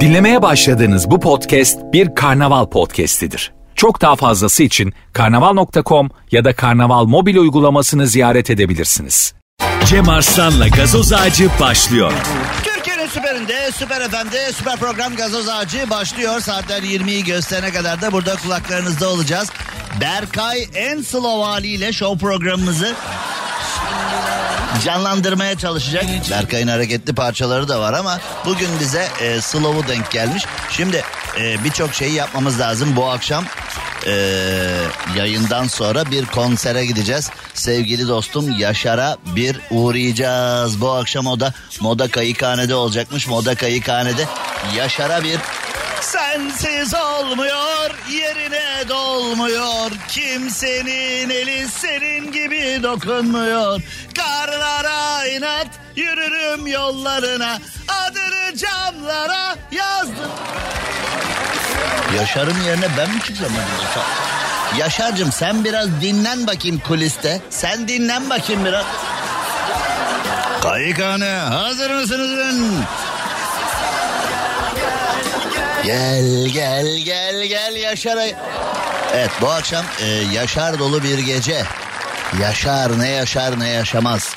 Dinlemeye başladığınız bu podcast bir karnaval podcastidir. Çok daha fazlası için karnaval.com ya da karnaval mobil uygulamasını ziyaret edebilirsiniz. Cem Arslan'la gazoz ağacı başlıyor. Türkiye'nin süperinde, süper FM'de, süper program gazoz ağacı başlıyor. Saatler 20'yi gösterene kadar da burada kulaklarınızda olacağız. Berkay en slow haliyle show programımızı canlandırmaya çalışacak. Berkay'ın hareketli parçaları da var ama bugün bize e, slow'u denk gelmiş. Şimdi e, birçok şeyi yapmamız lazım. Bu akşam e, yayından sonra bir konsere gideceğiz. Sevgili dostum Yaşar'a bir uğrayacağız. Bu akşam o da Moda Kayıkhane'de olacakmış. Moda Kayıkhane'de Yaşar'a bir Sensiz olmuyor, yerine dolmuyor. Kimsenin eli senin gibi dokunmuyor. Karlara inat, yürürüm yollarına. Adını camlara yazdım. Yaşar'ın yerine ben mi çıkacağım? Yaşar'cığım sen biraz dinlen bakayım kuliste. Sen dinlen bakayım biraz. Kayıkhane hazır mısınız? Gel gel gel gel Yaşar'a. Evet bu akşam e, Yaşar dolu bir gece. Yaşar ne yaşar ne yaşamaz.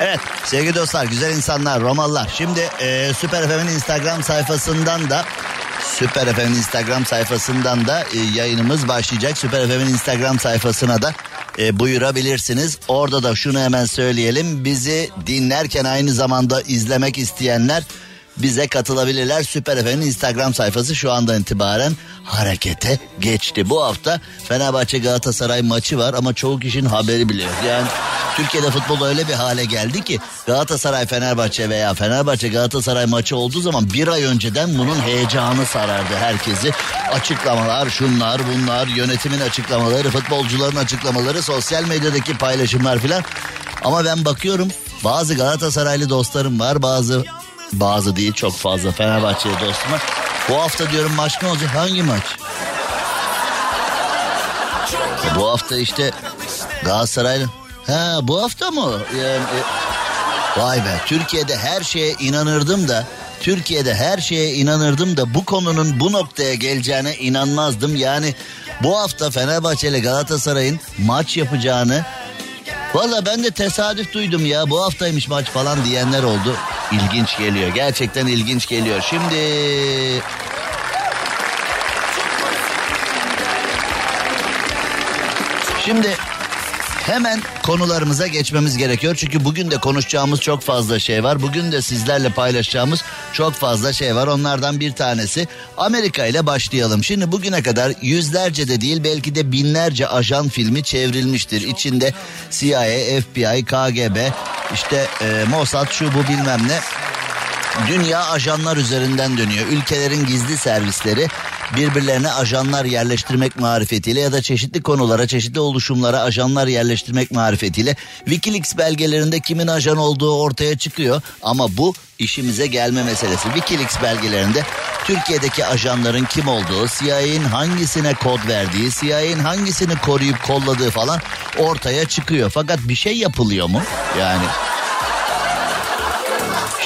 Evet sevgili dostlar güzel insanlar Romalılar. Şimdi e, Süper FM'in Instagram sayfasından da Süper FM'in Instagram sayfasından da e, yayınımız başlayacak. Süper FM'in Instagram sayfasına da e, buyurabilirsiniz. Orada da şunu hemen söyleyelim. Bizi dinlerken aynı zamanda izlemek isteyenler bize katılabilirler. Süper FM'in Instagram sayfası şu andan itibaren harekete geçti. Bu hafta Fenerbahçe Galatasaray maçı var ama çoğu kişinin haberi bile yok. Yani Türkiye'de futbol öyle bir hale geldi ki Galatasaray Fenerbahçe veya Fenerbahçe Galatasaray maçı olduğu zaman bir ay önceden bunun heyecanı sarardı herkesi. Açıklamalar şunlar bunlar yönetimin açıklamaları futbolcuların açıklamaları sosyal medyadaki paylaşımlar filan. Ama ben bakıyorum bazı Galatasaraylı dostlarım var bazı bazı değil çok fazla Fenerbahçeli dostum. Bu hafta diyorum maç ne olacak? Hangi maç? E, bu hafta işte Galatasaraylı. Ha bu hafta mı? Yani, e, vay be Türkiye'de her şeye inanırdım da Türkiye'de her şeye inanırdım da bu konunun bu noktaya geleceğine inanmazdım. Yani bu hafta Fenerbahçe ile Galatasaray'ın maç yapacağını Valla ben de tesadüf duydum ya bu haftaymış maç falan diyenler oldu. İlginç geliyor gerçekten ilginç geliyor. Şimdi Şimdi hemen konularımıza geçmemiz gerekiyor. Çünkü bugün de konuşacağımız çok fazla şey var. Bugün de sizlerle paylaşacağımız çok fazla şey var. Onlardan bir tanesi Amerika ile başlayalım. Şimdi bugüne kadar yüzlerce de değil belki de binlerce ajan filmi çevrilmiştir. İçinde CIA, FBI, KGB, işte e, Mossad şu bu bilmem ne Dünya ajanlar üzerinden dönüyor. Ülkelerin gizli servisleri birbirlerine ajanlar yerleştirmek marifetiyle ya da çeşitli konulara, çeşitli oluşumlara ajanlar yerleştirmek marifetiyle Wikileaks belgelerinde kimin ajan olduğu ortaya çıkıyor ama bu işimize gelme meselesi. Wikileaks belgelerinde Türkiye'deki ajanların kim olduğu, CIA'nin hangisine kod verdiği, CIA'nin hangisini koruyup kolladığı falan ortaya çıkıyor. Fakat bir şey yapılıyor mu? Yani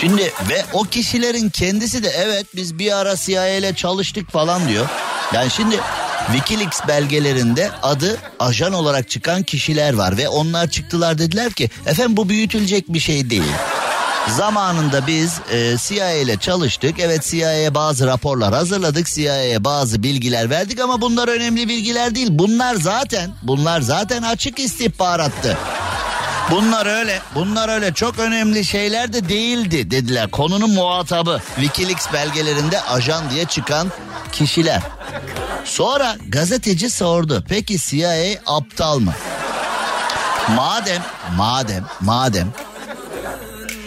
Şimdi ve o kişilerin kendisi de evet biz bir ara CIA ile çalıştık falan diyor. Yani şimdi Wikileaks belgelerinde adı ajan olarak çıkan kişiler var ve onlar çıktılar dediler ki efendim bu büyütülecek bir şey değil. Zamanında biz e, CIA ile çalıştık. Evet CIA'ye bazı raporlar hazırladık. CIA'ye bazı bilgiler verdik ama bunlar önemli bilgiler değil. Bunlar zaten bunlar zaten açık istihbarattı. Bunlar öyle, bunlar öyle çok önemli şeyler de değildi dediler. Konunun muhatabı Wikileaks belgelerinde ajan diye çıkan kişiler. Sonra gazeteci sordu. Peki CIA aptal mı? Madem, madem, madem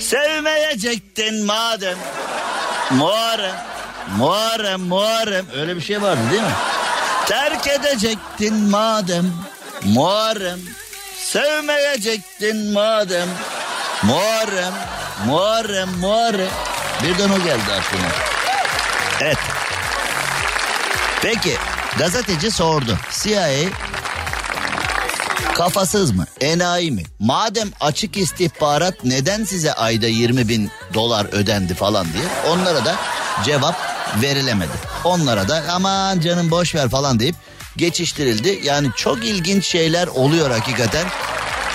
sevmeyecektin madem Muharrem, Muharrem, Muharrem öyle bir şey vardı değil mi? Terk edecektin madem Muharrem Sevmeyecektin madem. Muharrem, Muharrem, Muharrem. Birden o geldi aklıma. Evet. Peki gazeteci sordu. CIA Kafasız mı? Enayi mi? Madem açık istihbarat neden size ayda 20 bin dolar ödendi falan diye onlara da cevap verilemedi. Onlara da aman canım boş ver falan deyip geçiştirildi. Yani çok ilginç şeyler oluyor hakikaten.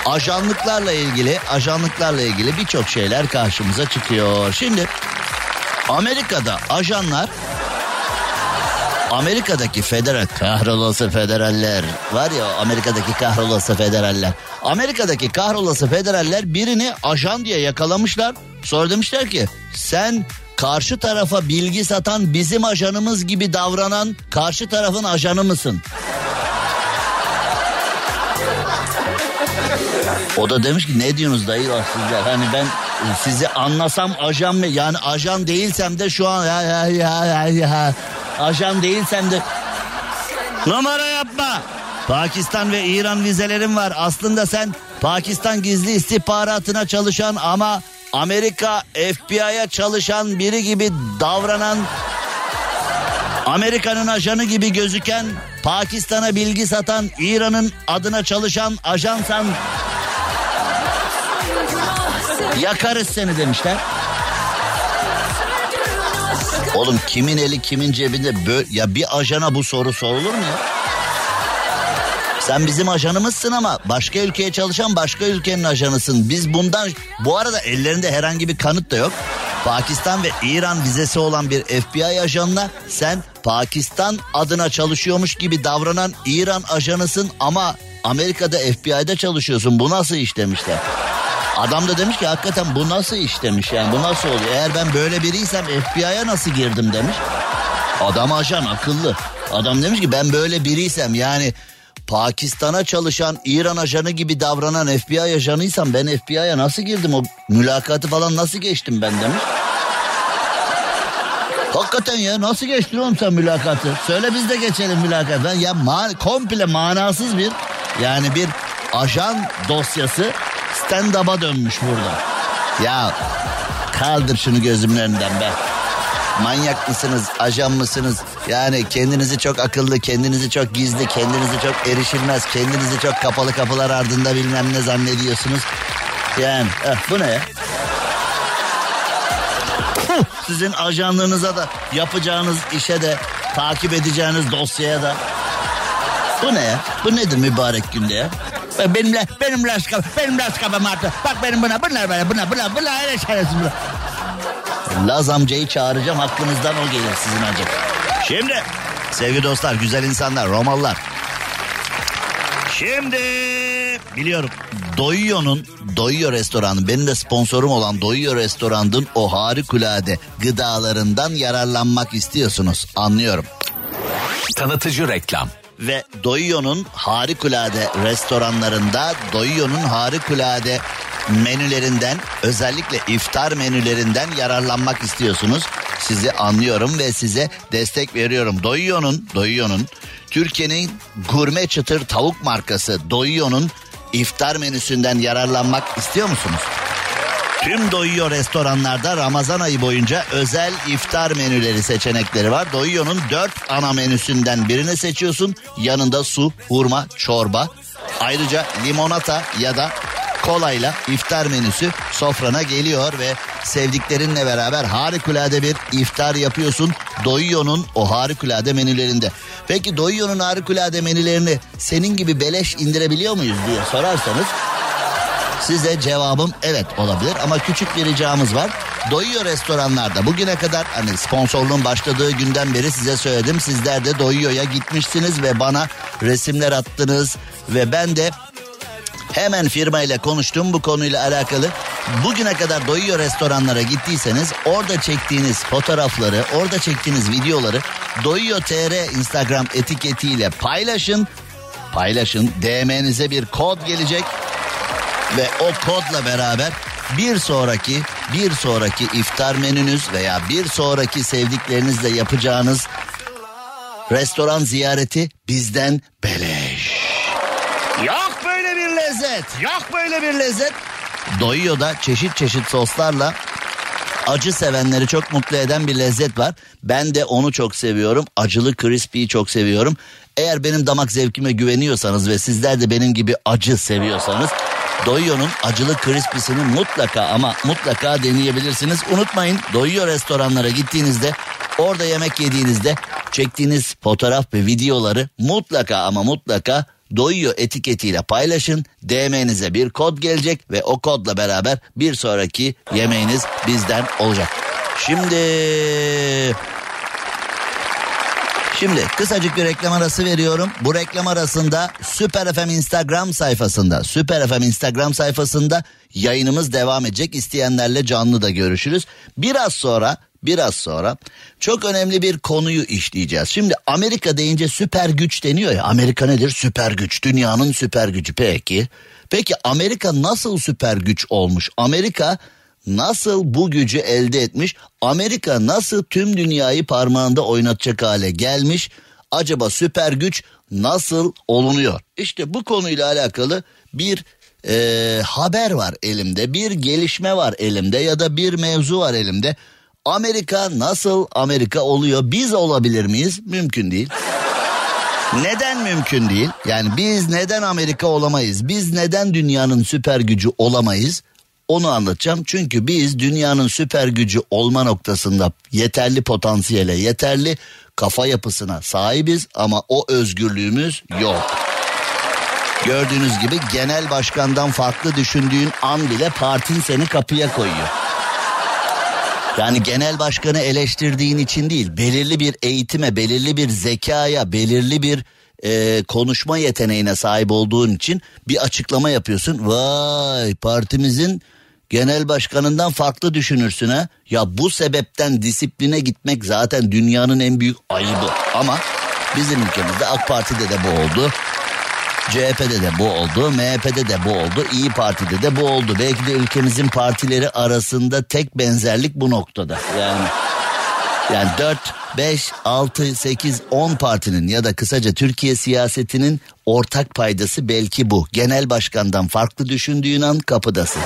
Ajanlıklarla ilgili, ajanlıklarla ilgili birçok şeyler karşımıza çıkıyor. Şimdi Amerika'da ajanlar Amerika'daki federal kahrolası federaller var ya Amerika'daki kahrolası federaller. Amerika'daki kahrolası federaller birini ajan diye yakalamışlar. Sonra demişler ki sen karşı tarafa bilgi satan bizim ajanımız gibi davranan karşı tarafın ajanı mısın? O da demiş ki ne diyorsunuz dayılar sizler? Hani ben sizi anlasam ajan mı? Yani ajan değilsem de şu an ya ya ya ya ya ajan değilsem de numara yapma. Pakistan ve İran vizelerim var. Aslında sen Pakistan gizli istihbaratına çalışan ama Amerika FBI'ya çalışan biri gibi davranan Amerika'nın ajanı gibi gözüken Pakistan'a bilgi satan İran'ın adına çalışan ajansan yakarız seni demişler. Oğlum kimin eli kimin cebinde böyle ya bir ajana bu soru sorulur mu ya? Sen bizim ajanımızsın ama başka ülkeye çalışan başka ülkenin ajanısın. Biz bundan bu arada ellerinde herhangi bir kanıt da yok. Pakistan ve İran vizesi olan bir FBI ajanına sen Pakistan adına çalışıyormuş gibi davranan İran ajanısın ama Amerika'da FBI'de çalışıyorsun. Bu nasıl iş demişler. Adam da demiş ki hakikaten bu nasıl iş demiş yani bu nasıl oluyor? Eğer ben böyle biriysem FBI'ye nasıl girdim demiş. Adam ajan akıllı. Adam demiş ki ben böyle biriysem yani Pakistan'a çalışan İran ajanı gibi davranan FBI ajanıysam ben FBI'ye nasıl girdim o mülakatı falan nasıl geçtim ben demiş. Hakikaten ya nasıl geçtin oğlum sen mülakatı? Söyle biz de geçelim mülakatı. Ya ma komple manasız bir yani bir ajan dosyası stand-up'a dönmüş burada. Ya kaldır şunu gözümün önünden be. Manyak mısınız, ajan mısınız? Yani kendinizi çok akıllı, kendinizi çok gizli, kendinizi çok erişilmez, kendinizi çok kapalı kapılar ardında bilmem ne zannediyorsunuz. Yani eh, bu ne ya? Sizin ajanlığınıza da yapacağınız işe de takip edeceğiniz dosyaya da. Bu ne ya? Bu nedir mübarek günde ya? Benimle, benim laskabı, benim laskabım artık. Bak benim buna, bunlar böyle, buna, buna, buna, öyle şerefsiz buna. Laz amcayı çağıracağım aklınızdan o gelir sizin acaba. Şimdi sevgili dostlar, güzel insanlar, Romalılar. Şimdi biliyorum Doyuyor'un Doyuyor restoranı benim de sponsorum olan Doyuyor restoranın o harikulade gıdalarından yararlanmak istiyorsunuz anlıyorum. Tanıtıcı reklam. Ve Doyuyor'un harikulade restoranlarında Doyuyor'un harikulade menülerinden özellikle iftar menülerinden yararlanmak istiyorsunuz. Sizi anlıyorum ve size destek veriyorum. Doyuyor'un Doyuyor'un Türkiye'nin gurme çıtır tavuk markası Doyuyor'un iftar menüsünden yararlanmak istiyor musunuz? Tüm Doyuyor restoranlarda Ramazan ayı boyunca özel iftar menüleri seçenekleri var. Doyuyor'un dört ana menüsünden birini seçiyorsun. Yanında su, hurma, çorba. Ayrıca limonata ya da kolayla iftar menüsü sofrana geliyor ve sevdiklerinle beraber harikulade bir iftar yapıyorsun. Doyuyor'un o harikulade menülerinde. Peki Doyuyor'un harikulade menülerini senin gibi beleş indirebiliyor muyuz diye sorarsanız Size cevabım evet olabilir ama küçük bir ricamız var. Doyuyor restoranlarda bugüne kadar hani sponsorluğun başladığı günden beri size söyledim. Sizler de Doyuyor'ya gitmişsiniz ve bana resimler attınız ve ben de Hemen firma ile konuştum bu konuyla alakalı. Bugüne kadar doyuyor restoranlara gittiyseniz orada çektiğiniz fotoğrafları, orada çektiğiniz videoları Doyuyor TR Instagram etiketiyle paylaşın. Paylaşın. DM'nize bir kod gelecek ve o kodla beraber bir sonraki bir sonraki iftar menünüz veya bir sonraki sevdiklerinizle yapacağınız restoran ziyareti bizden beleş. Lezzet. Yok böyle bir lezzet. Doyuyor da çeşit çeşit soslarla acı sevenleri çok mutlu eden bir lezzet var. Ben de onu çok seviyorum. Acılı crispy'yi çok seviyorum. Eğer benim damak zevkime güveniyorsanız ve sizler de benim gibi acı seviyorsanız Doyuyor'un acılı crispy'sini mutlaka ama mutlaka deneyebilirsiniz. Unutmayın Doyuyor restoranlara gittiğinizde orada yemek yediğinizde çektiğiniz fotoğraf ve videoları mutlaka ama mutlaka doyuyor etiketiyle paylaşın. DM'nize bir kod gelecek ve o kodla beraber bir sonraki yemeğiniz bizden olacak. Şimdi Şimdi kısacık bir reklam arası veriyorum. Bu reklam arasında Süper FM Instagram sayfasında, Süper FM Instagram sayfasında yayınımız devam edecek. İsteyenlerle canlı da görüşürüz. Biraz sonra biraz sonra çok önemli bir konuyu işleyeceğiz. Şimdi Amerika deyince süper güç deniyor ya. Amerika nedir? Süper güç. Dünyanın süper gücü. Peki. Peki Amerika nasıl süper güç olmuş? Amerika nasıl bu gücü elde etmiş? Amerika nasıl tüm dünyayı parmağında oynatacak hale gelmiş? Acaba süper güç nasıl olunuyor? İşte bu konuyla alakalı bir e, haber var elimde, bir gelişme var elimde ya da bir mevzu var elimde. Amerika nasıl Amerika oluyor? Biz olabilir miyiz? Mümkün değil. Neden mümkün değil? Yani biz neden Amerika olamayız? Biz neden dünyanın süper gücü olamayız? Onu anlatacağım. Çünkü biz dünyanın süper gücü olma noktasında yeterli potansiyele, yeterli kafa yapısına sahibiz ama o özgürlüğümüz yok. Gördüğünüz gibi genel başkandan farklı düşündüğün an bile partin seni kapıya koyuyor. Yani genel başkanı eleştirdiğin için değil, belirli bir eğitime, belirli bir zekaya, belirli bir e, konuşma yeteneğine sahip olduğun için bir açıklama yapıyorsun. Vay partimizin genel başkanından farklı düşünürsün ha. Ya bu sebepten disipline gitmek zaten dünyanın en büyük ayıbı. Ama bizim ülkemizde AK Parti'de de bu oldu. CHP'de de bu oldu, MHP'de de bu oldu, İyi Parti'de de bu oldu. Belki de ülkemizin partileri arasında tek benzerlik bu noktada. Yani yani 4, 5, 6, 8, 10 partinin ya da kısaca Türkiye siyasetinin ortak paydası belki bu. Genel başkandan farklı düşündüğün an kapıdasın.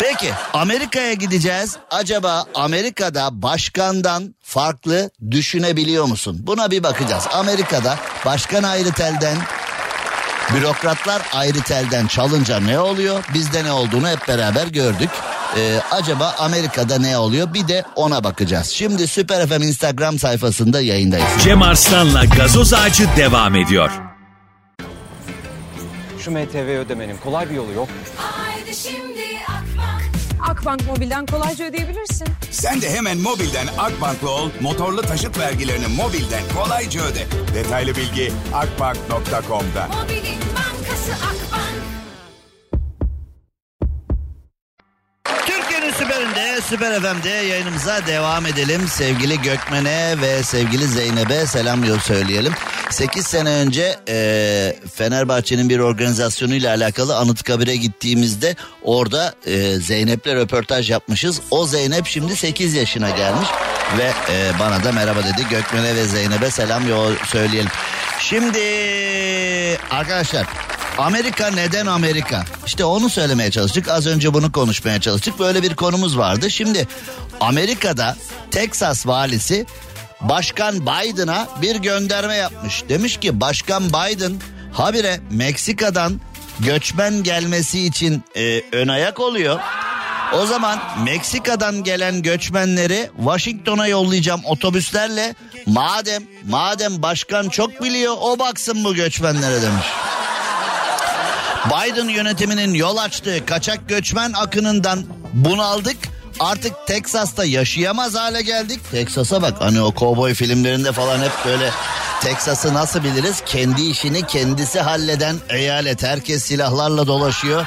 Peki Amerika'ya gideceğiz. Acaba Amerika'da başkandan farklı düşünebiliyor musun? Buna bir bakacağız. Amerika'da başkan ayrı telden, bürokratlar ayrı telden çalınca ne oluyor? Bizde ne olduğunu hep beraber gördük. Ee, acaba Amerika'da ne oluyor? Bir de ona bakacağız. Şimdi Süper FM Instagram sayfasında yayındayız. Cem Arslan'la gazoz ağacı devam ediyor. Şu MTV ödemenin kolay bir yolu yok. Haydi şimdi Akbank. Akbank Mobil'den kolayca ödeyebilirsin. Sen de hemen mobilden Akbank'la ol, motorlu taşıt vergilerini mobilden kolayca öde. Detaylı bilgi akbank.com'da. Mobilin bankası Akbank. Türkiye'nin süperinde, süper FM'de yayınımıza devam edelim. Sevgili Gökmen'e ve sevgili Zeynep'e selam yol söyleyelim. 8 sene önce e, Fenerbahçe'nin bir organizasyonuyla alakalı Anıtkabir'e gittiğimizde orada e, Zeynep'le röportaj yapmışız. O Zeynep şimdi 8 yaşına gelmiş ve e, bana da merhaba dedi. Gökmen'e ve Zeynep'e selam yol söyleyelim. Şimdi arkadaşlar Amerika neden Amerika? İşte onu söylemeye çalıştık. Az önce bunu konuşmaya çalıştık. Böyle bir konumuz vardı. Şimdi Amerika'da Texas valisi Başkan Biden'a bir gönderme yapmış. Demiş ki Başkan Biden habire Meksika'dan göçmen gelmesi için e, ön ayak oluyor. O zaman Meksika'dan gelen göçmenleri Washington'a yollayacağım otobüslerle. Madem madem başkan çok biliyor o baksın bu göçmenlere demiş. Biden yönetiminin yol açtığı kaçak göçmen akınından bunaldık. Artık Teksas'ta yaşayamaz hale geldik. Teksas'a bak hani o kovboy filmlerinde falan hep böyle Teksas'ı nasıl biliriz? Kendi işini kendisi halleden eyalet. Herkes silahlarla dolaşıyor.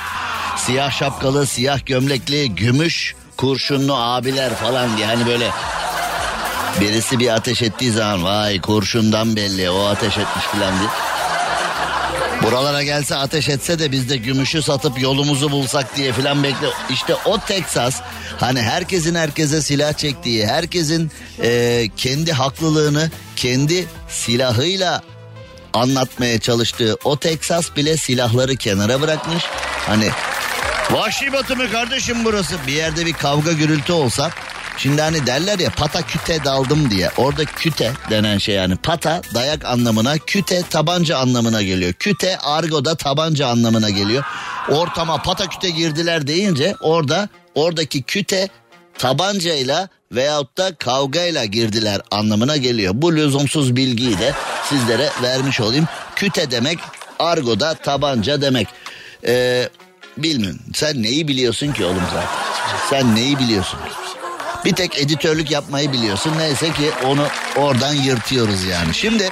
Siyah şapkalı, siyah gömlekli, gümüş kurşunlu abiler falan yani böyle birisi bir ateş ettiği zaman vay kurşundan belli o ateş etmiş filan diye. Buralara gelse ateş etse de biz de gümüşü satıp yolumuzu bulsak diye filan bekle. İşte o Teksas hani herkesin herkese silah çektiği, herkesin e, kendi haklılığını kendi silahıyla anlatmaya çalıştığı o Teksas bile silahları kenara bırakmış. Hani Vahşi batı mı kardeşim burası? Bir yerde bir kavga gürültü olsa Şimdi hani derler ya pata küte daldım diye. Orada küte denen şey yani pata dayak anlamına, küte tabanca anlamına geliyor. Küte argoda tabanca anlamına geliyor. Ortama pata küte girdiler deyince orada oradaki küte tabancayla veyahut da kavgayla girdiler anlamına geliyor. Bu lüzumsuz bilgiyi de sizlere vermiş olayım. Küte demek argoda tabanca demek. Ee, bilmiyorum sen neyi biliyorsun ki oğlum zaten? Sen neyi biliyorsun? Bir tek editörlük yapmayı biliyorsun. Neyse ki onu oradan yırtıyoruz yani. Şimdi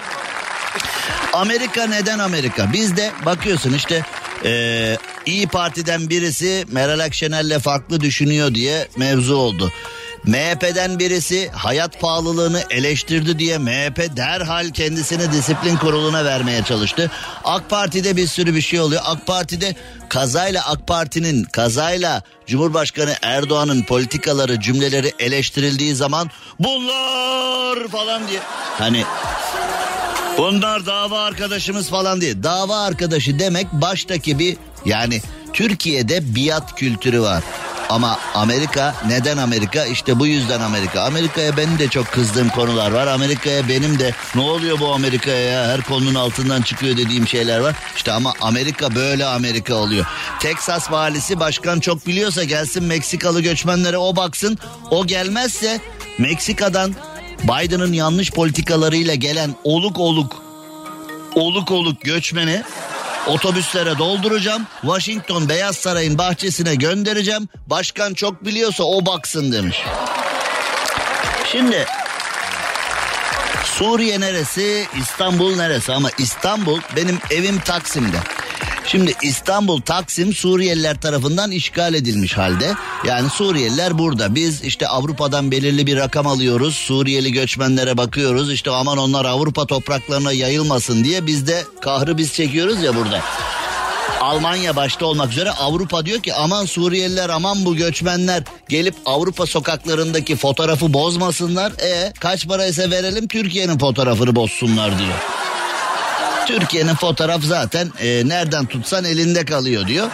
Amerika neden Amerika? Bizde bakıyorsun işte ee, İyi Parti'den birisi Meral Akşener'le farklı düşünüyor diye mevzu oldu. MHP'den birisi hayat pahalılığını eleştirdi diye MHP derhal kendisini disiplin kuruluna vermeye çalıştı. AK Parti'de bir sürü bir şey oluyor. AK Parti'de kazayla AK Parti'nin kazayla Cumhurbaşkanı Erdoğan'ın politikaları cümleleri eleştirildiği zaman bunlar falan diye hani Bunlar dava arkadaşımız falan değil. Dava arkadaşı demek baştaki bir yani Türkiye'de biat kültürü var. Ama Amerika neden Amerika? İşte bu yüzden Amerika. Amerika'ya benim de çok kızdığım konular var. Amerika'ya benim de ne oluyor bu Amerika'ya ya her konunun altından çıkıyor dediğim şeyler var. İşte ama Amerika böyle Amerika oluyor. Texas valisi başkan çok biliyorsa gelsin Meksikalı göçmenlere o baksın. O gelmezse Meksika'dan Biden'ın yanlış politikalarıyla gelen oluk oluk oluk oluk göçmeni otobüslere dolduracağım. Washington Beyaz Saray'ın bahçesine göndereceğim. Başkan çok biliyorsa o baksın demiş. Şimdi Suriye neresi, İstanbul neresi ama İstanbul benim evim Taksim'de. Şimdi İstanbul Taksim Suriyeliler tarafından işgal edilmiş halde. Yani Suriyeliler burada. Biz işte Avrupa'dan belirli bir rakam alıyoruz. Suriyeli göçmenlere bakıyoruz. İşte aman onlar Avrupa topraklarına yayılmasın diye biz de kahrı biz çekiyoruz ya burada. Almanya başta olmak üzere Avrupa diyor ki aman Suriyeliler aman bu göçmenler gelip Avrupa sokaklarındaki fotoğrafı bozmasınlar. E kaç paraysa verelim Türkiye'nin fotoğrafını bozsunlar diyor. Türkiye'nin fotoğraf zaten e, nereden tutsan elinde kalıyor diyor.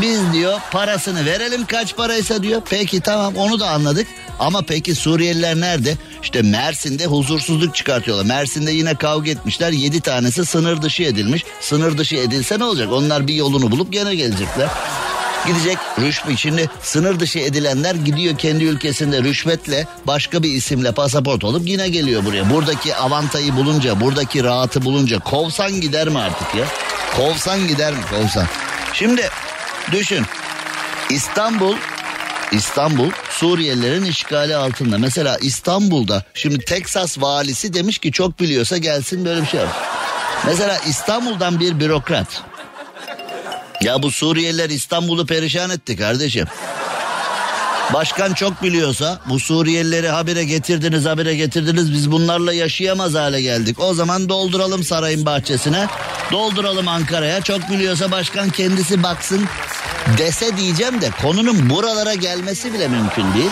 Biz diyor parasını verelim kaç paraysa diyor. Peki tamam onu da anladık. Ama peki Suriyeliler nerede? İşte Mersin'de huzursuzluk çıkartıyorlar. Mersin'de yine kavga etmişler. Yedi tanesi sınır dışı edilmiş. Sınır dışı edilse ne olacak? Onlar bir yolunu bulup gene gelecekler. Gidecek rüşvet. Şimdi sınır dışı edilenler gidiyor kendi ülkesinde rüşvetle başka bir isimle pasaport olup yine geliyor buraya. Buradaki avantayı bulunca, buradaki rahatı bulunca kovsan gider mi artık ya? Kovsan gider mi? Kovsan. Şimdi düşün. İstanbul İstanbul Suriyelilerin işgali altında. Mesela İstanbul'da şimdi Teksas valisi demiş ki çok biliyorsa gelsin böyle bir şey yap. Mesela İstanbul'dan bir bürokrat ya bu Suriyeliler İstanbul'u perişan etti kardeşim. Başkan çok biliyorsa bu Suriyelileri habire getirdiniz habire getirdiniz biz bunlarla yaşayamaz hale geldik. O zaman dolduralım sarayın bahçesine dolduralım Ankara'ya çok biliyorsa başkan kendisi baksın dese diyeceğim de konunun buralara gelmesi bile mümkün değil.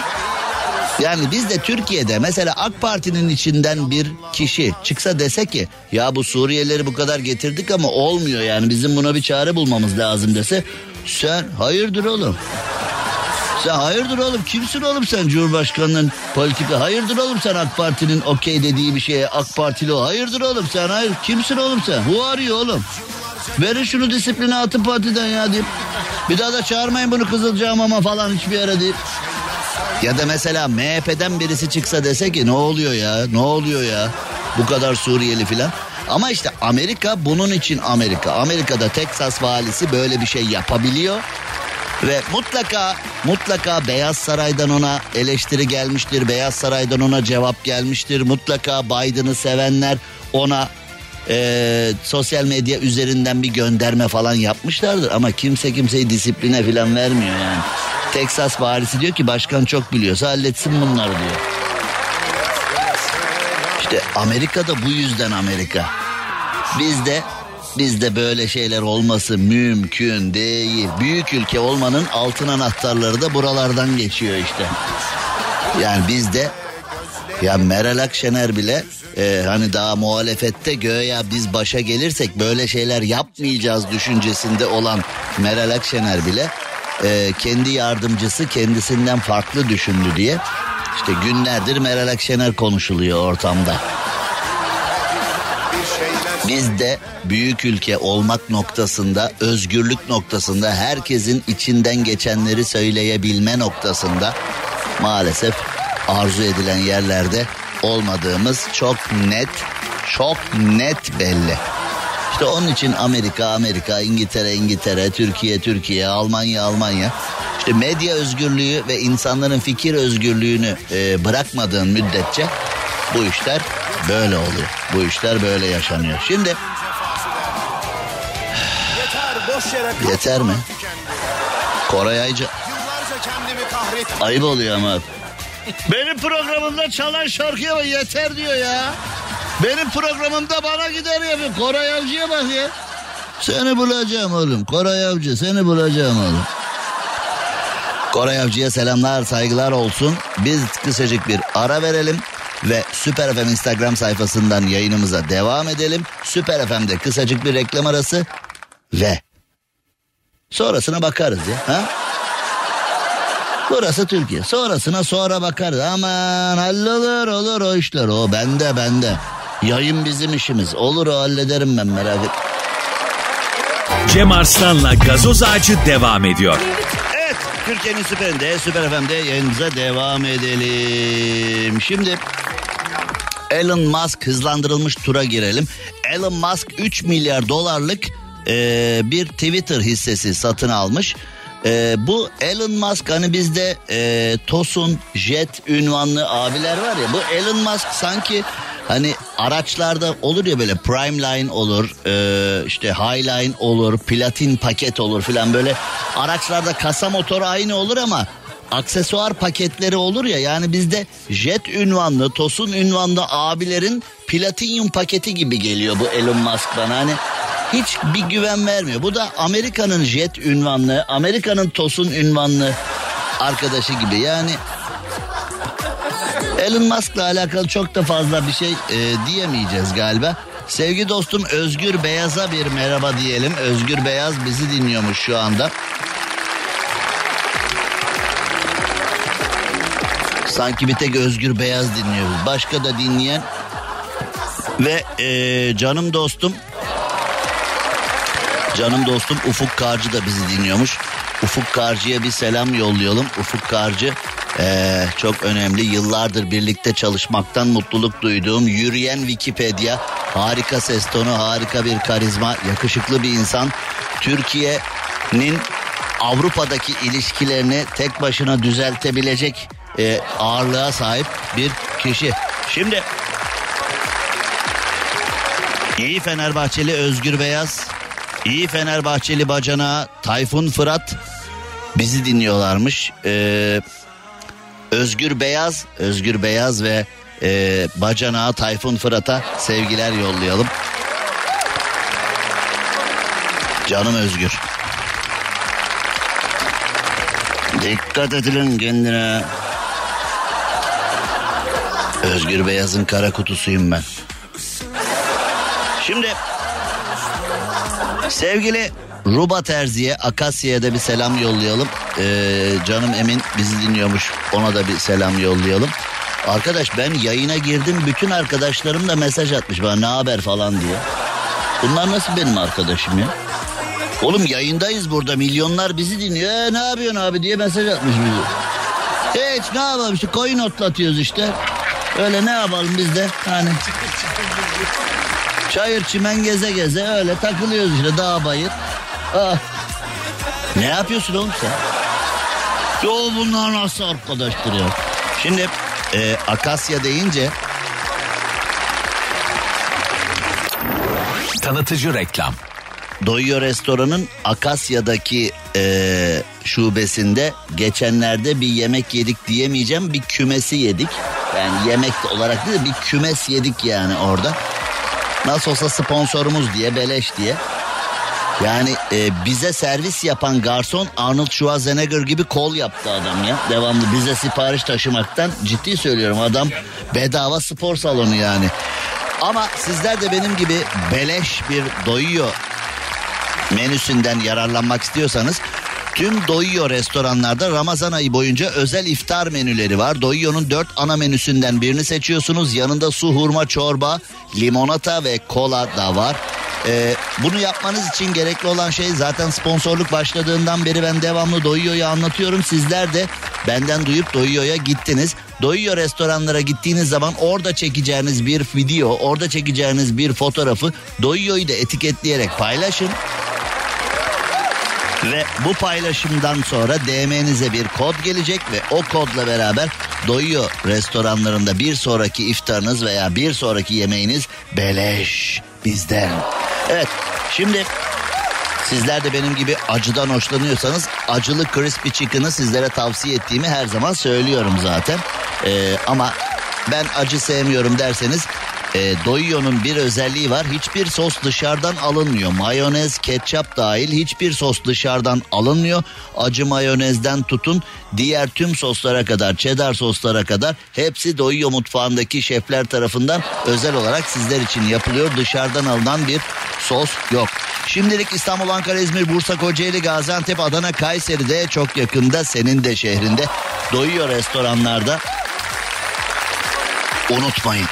Yani biz de Türkiye'de mesela AK Parti'nin içinden bir kişi çıksa dese ki ya bu Suriyelileri bu kadar getirdik ama olmuyor yani bizim buna bir çare bulmamız lazım dese sen hayırdır oğlum? Sen hayırdır oğlum? Kimsin oğlum sen Cumhurbaşkanı'nın politika hayırdır oğlum sen AK Parti'nin okey dediği bir şeye AK Partili o hayırdır oğlum sen? Hayır kimsin oğlum sen? Who are you oğlum? Verin şunu disipline atın partiden ya deyip bir daha da çağırmayın bunu Kızılcahamam'a falan hiçbir yere deyip ya da mesela MHP'den birisi çıksa dese ki ne oluyor ya ne oluyor ya bu kadar Suriyeli filan. Ama işte Amerika bunun için Amerika. Amerika'da Texas valisi böyle bir şey yapabiliyor. Ve mutlaka mutlaka Beyaz Saray'dan ona eleştiri gelmiştir. Beyaz Saray'dan ona cevap gelmiştir. Mutlaka Biden'ı sevenler ona e, sosyal medya üzerinden bir gönderme falan yapmışlardır. Ama kimse kimseyi disipline falan vermiyor yani. Texas valisi diyor ki başkan çok biliyorsa halletsin bunları diyor. İşte Amerika'da bu yüzden Amerika. Bizde bizde böyle şeyler olması mümkün değil. Büyük ülke olmanın altın anahtarları da buralardan geçiyor işte. Yani bizde ya Meral Akşener bile e, hani daha muhalefette göğe biz başa gelirsek böyle şeyler yapmayacağız düşüncesinde olan Meral Akşener bile e, kendi yardımcısı kendisinden farklı düşündü diye. İşte günlerdir Meral Akşener konuşuluyor ortamda. Biz de büyük ülke olmak noktasında, özgürlük noktasında, herkesin içinden geçenleri söyleyebilme noktasında maalesef arzu edilen yerlerde olmadığımız çok net, çok net belli. İşte onun için Amerika, Amerika, İngiltere, İngiltere, Türkiye, Türkiye, Almanya, Almanya. İşte medya özgürlüğü ve insanların fikir özgürlüğünü e, bırakmadığın müddetçe bu işler böyle oluyor. Bu işler böyle yaşanıyor. Şimdi yeter mi? Koray Ayca ayıp oluyor ama. Benim programımda çalan şarkıya yeter diyor ya. Benim programımda bana gider yapıyor. Koray Avcı'ya bak ya. Seni bulacağım oğlum. Koray Avcı seni bulacağım oğlum. Koray Avcı'ya selamlar saygılar olsun. Biz kısacık bir ara verelim ve Süper FM Instagram sayfasından yayınımıza devam edelim. Süper FM'de kısacık bir reklam arası ve sonrasına bakarız ya. Ha? Burası Türkiye. Sonrasına sonra bakarız. Aman hallolur olur o işler. O bende bende. Yayın bizim işimiz. Olur o hallederim ben merak et. Cem Arslan'la gazoz ağacı devam ediyor. Evet Türkiye'nin süperinde Süper FM'de yayınımıza devam edelim. Şimdi Elon Musk hızlandırılmış tura girelim. Elon Musk 3 milyar dolarlık e, bir Twitter hissesi satın almış. E, bu Elon Musk hani bizde e, Tosun Jet ünvanlı abiler var ya bu Elon Musk sanki hani araçlarda olur ya böyle Prime Line olur e, işte Highline olur platin paket olur filan böyle araçlarda kasa motoru aynı olur ama aksesuar paketleri olur ya yani bizde jet ünvanlı tosun ünvanlı abilerin platinyum paketi gibi geliyor bu Elon Musk bana hani hiç bir güven vermiyor. Bu da Amerika'nın jet ünvanlı, Amerika'nın tosun ünvanlı arkadaşı gibi. Yani Elon Musk'la alakalı çok da fazla bir şey e, diyemeyeceğiz galiba. Sevgi dostum Özgür Beyaz'a bir merhaba diyelim. Özgür Beyaz bizi dinliyormuş şu anda. Sanki bir tek Özgür Beyaz dinliyoruz. Başka da dinleyen ve e, canım dostum Canım dostum Ufuk Karcı da bizi dinliyormuş. Ufuk Karcı'ya bir selam yollayalım. Ufuk Karcı ee, çok önemli. Yıllardır birlikte çalışmaktan mutluluk duyduğum yürüyen Wikipedia. Harika ses tonu, harika bir karizma, yakışıklı bir insan. Türkiye'nin Avrupa'daki ilişkilerini tek başına düzeltebilecek e, ağırlığa sahip bir kişi. Şimdi iyi Fenerbahçeli Özgür Beyaz İyi Fenerbahçeli bacana Tayfun Fırat bizi dinliyorlarmış. Ee, Özgür Beyaz, Özgür Beyaz ve e, bacana Tayfun Fırat'a sevgiler yollayalım. Canım Özgür. Dikkat edin kendine. Özgür Beyaz'ın kara kutusuyum ben. Şimdi Sevgili Ruba Terzi'ye, Akasya'ya da bir selam yollayalım. Ee, canım Emin bizi dinliyormuş. Ona da bir selam yollayalım. Arkadaş ben yayına girdim. Bütün arkadaşlarım da mesaj atmış bana ne haber falan diye. Bunlar nasıl benim arkadaşım ya? Oğlum yayındayız burada. Milyonlar bizi dinliyor. E, ne yapıyorsun abi diye mesaj atmış bizi. Hiç ne yapalım işte koyun otlatıyoruz işte. Öyle ne yapalım biz de hani. Çayır çimen geze geze öyle takılıyoruz işte dağ bayır. Ne yapıyorsun oğlum sen? Yo bunlar nasıl arkadaştır ya? Şimdi e, Akasya deyince Tanıtıcı reklam. Doyuyor Restoran'ın Akasya'daki e, şubesinde geçenlerde bir yemek yedik diyemeyeceğim bir kümesi yedik. Yani yemek olarak değil de bir kümes yedik yani orada. Nasıl olsa sponsorumuz diye beleş diye. Yani e, bize servis yapan garson Arnold Schwarzenegger gibi kol yaptı adam ya. Devamlı bize sipariş taşımaktan ciddi söylüyorum adam bedava spor salonu yani. Ama sizler de benim gibi beleş bir doyuyor menüsünden yararlanmak istiyorsanız Tüm Doyuyor restoranlarda Ramazan ayı boyunca özel iftar menüleri var. Doyuyor'un dört ana menüsünden birini seçiyorsunuz. Yanında su, hurma, çorba, limonata ve kola da var. Ee, bunu yapmanız için gerekli olan şey zaten sponsorluk başladığından beri ben devamlı Doyuyor'u anlatıyorum. Sizler de benden duyup Doyuyor'a gittiniz. Doyuyor restoranlara gittiğiniz zaman orada çekeceğiniz bir video, orada çekeceğiniz bir fotoğrafı Doyuyor'u da etiketleyerek paylaşın. Ve bu paylaşımdan sonra DM'nize bir kod gelecek ve o kodla beraber Doyuyor restoranlarında bir sonraki iftarınız veya bir sonraki yemeğiniz beleş bizden. Evet şimdi Sizler de benim gibi acıdan hoşlanıyorsanız acılı crispy chicken'ı sizlere tavsiye ettiğimi her zaman söylüyorum zaten. Ee, ama ben acı sevmiyorum derseniz e, Doyuyor'un bir özelliği var. Hiçbir sos dışarıdan alınmıyor. Mayonez, ketçap dahil hiçbir sos dışarıdan alınmıyor. Acı mayonezden tutun diğer tüm soslara kadar, cheddar soslara kadar hepsi Doyuyor mutfağındaki şefler tarafından özel olarak sizler için yapılıyor. Dışarıdan alınan bir sos yok. Şimdilik İstanbul, Ankara, İzmir, Bursa, Kocaeli, Gaziantep, Adana, Kayseri'de çok yakında senin de şehrinde Doyuyor restoranlarda unutmayın.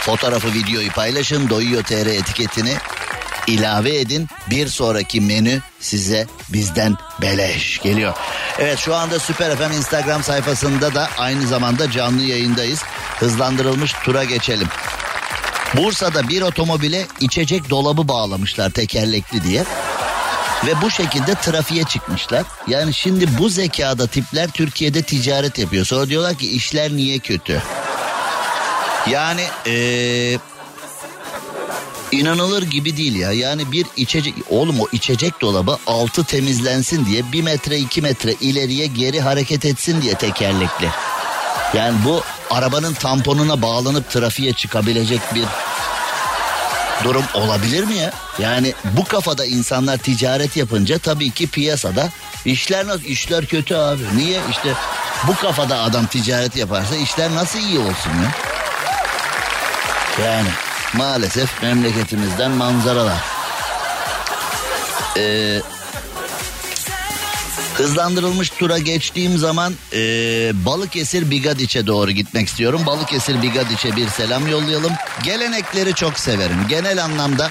Fotoğrafı videoyu paylaşın Doyuyor TR etiketini ilave edin. Bir sonraki menü size bizden beleş geliyor. Evet şu anda Süper FM Instagram sayfasında da aynı zamanda canlı yayındayız. Hızlandırılmış tura geçelim. Bursa'da bir otomobile içecek dolabı bağlamışlar tekerlekli diye. Ve bu şekilde trafiğe çıkmışlar. Yani şimdi bu zekada tipler Türkiye'de ticaret yapıyor. Sonra diyorlar ki işler niye kötü? Yani ee, inanılır gibi değil ya. Yani bir içecek oğlum o içecek dolabı altı temizlensin diye bir metre iki metre ileriye geri hareket etsin diye tekerlekli. Yani bu arabanın tamponuna bağlanıp trafiğe çıkabilecek bir durum olabilir mi ya? Yani bu kafada insanlar ticaret yapınca tabii ki piyasada işler nasıl işler kötü abi. Niye? İşte bu kafada adam ticaret yaparsa işler nasıl iyi olsun ya? Yani maalesef memleketimizden manzaralar. Ee, hızlandırılmış tura geçtiğim zaman e, Balıkesir Bigadiç'e doğru gitmek istiyorum. Balıkesir Bigadiç'e bir selam yollayalım. Gelenekleri çok severim. Genel anlamda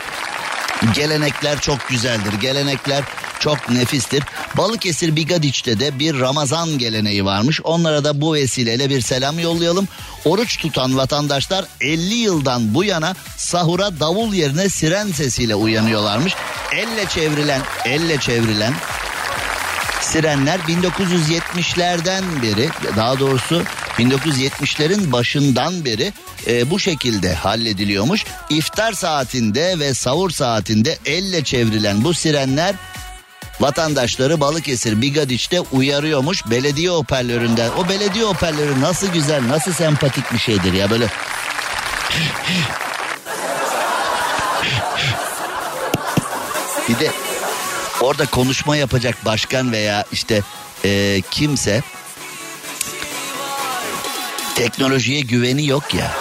gelenekler çok güzeldir. Gelenekler çok nefistir. Balıkesir Bigadiç'te de bir Ramazan geleneği varmış. Onlara da bu vesileyle bir selam yollayalım. Oruç tutan vatandaşlar 50 yıldan bu yana sahura davul yerine siren sesiyle uyanıyorlarmış. Elle çevrilen, elle çevrilen sirenler 1970'lerden beri daha doğrusu 1970'lerin başından beri e, bu şekilde hallediliyormuş. İftar saatinde ve savur saatinde elle çevrilen bu sirenler vatandaşları Balıkesir Bigadiç'te uyarıyormuş belediye hoparlöründen. O belediye hoparlörü nasıl güzel nasıl sempatik bir şeydir ya böyle. Bir de orada konuşma yapacak başkan veya işte e, kimse teknolojiye güveni yok ya.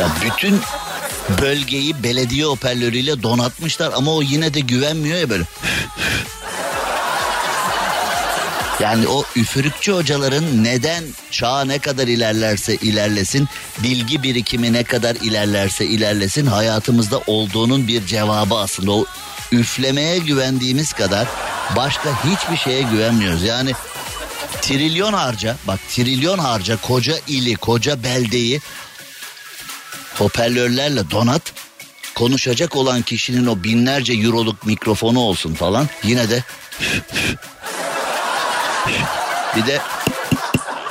ya bütün bölgeyi belediye hoparlörüyle donatmışlar ama o yine de güvenmiyor ya böyle. Yani o üfürükçü hocaların neden çağ ne kadar ilerlerse ilerlesin, bilgi birikimi ne kadar ilerlerse ilerlesin hayatımızda olduğunun bir cevabı aslında. O üflemeye güvendiğimiz kadar başka hiçbir şeye güvenmiyoruz. Yani trilyon harca, bak trilyon harca koca ili, koca beldeyi hoparlörlerle donat. Konuşacak olan kişinin o binlerce euroluk mikrofonu olsun falan. Yine de bir de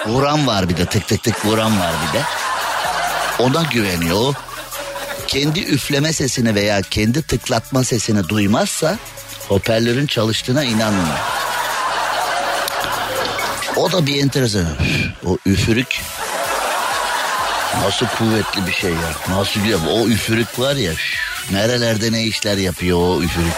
vuran var bir de tık tık tık vuran var bir de. Ona güveniyor. Kendi üfleme sesini veya kendi tıklatma sesini duymazsa hoparlörün çalıştığına inanmıyor. O da bir enteresan. O üfürük nasıl kuvvetli bir şey ya. Nasıl diyor o üfürük var ya. şş, nerelerde ne işler yapıyor o üfürük.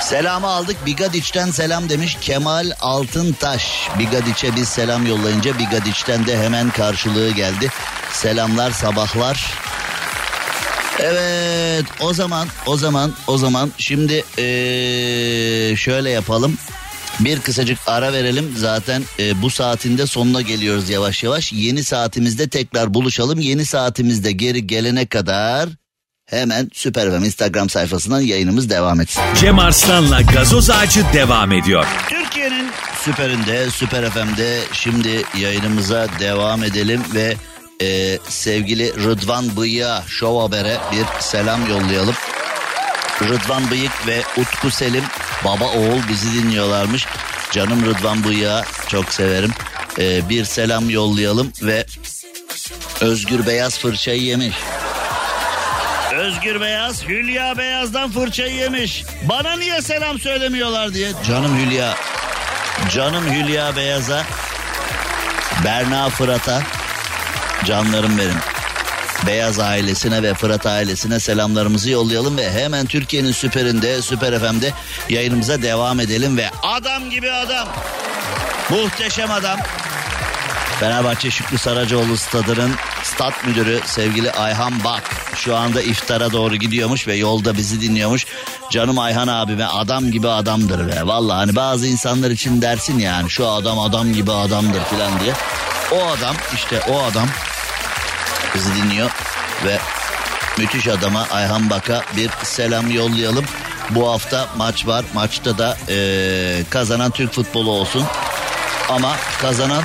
Selamı aldık. Bigadiç'ten selam demiş Kemal Altıntaş. Bigadiç'e biz selam yollayınca Bigadiç'ten de hemen karşılığı geldi. Selamlar sabahlar. Evet o zaman o zaman o zaman şimdi ee, şöyle yapalım. Bir kısacık ara verelim zaten e, bu saatinde sonuna geliyoruz yavaş yavaş. Yeni saatimizde tekrar buluşalım. Yeni saatimizde geri gelene kadar hemen Süper FM Instagram sayfasından yayınımız devam etsin. Cem Arslan'la gazoz ağacı devam ediyor. Türkiye'nin süperinde, Süper FM'de şimdi yayınımıza devam edelim ve e, sevgili Rıdvan Bıyık'a Show Haber'e bir selam yollayalım. Rıdvan Bıyık ve Utku Selim baba oğul bizi dinliyorlarmış. Canım Rıdvan Bıyık'a çok severim. E, bir selam yollayalım ve Özgür Beyaz fırçayı yemiş. Özgür Beyaz Hülya Beyaz'dan fırçayı yemiş. Bana niye selam söylemiyorlar diye. Canım Hülya. Canım Hülya Beyaz'a. Berna Fırat'a. Canlarım benim. Beyaz ailesine ve Fırat ailesine selamlarımızı yollayalım ve hemen Türkiye'nin süperinde, Süper FM'de yayınımıza devam edelim ve adam gibi adam. Muhteşem adam. Fenerbahçe Şükrü Saracoğlu stadının stat müdürü sevgili Ayhan Bak şu anda iftara doğru gidiyormuş ve yolda bizi dinliyormuş. Canım Ayhan abime adam gibi adamdır be. Vallahi hani bazı insanlar için dersin yani şu adam adam gibi adamdır filan diye. O adam işte o adam bizi dinliyor ve müthiş adama Ayhan Bak'a bir selam yollayalım. Bu hafta maç var. Maçta da eee, kazanan Türk futbolu olsun. Ama kazanan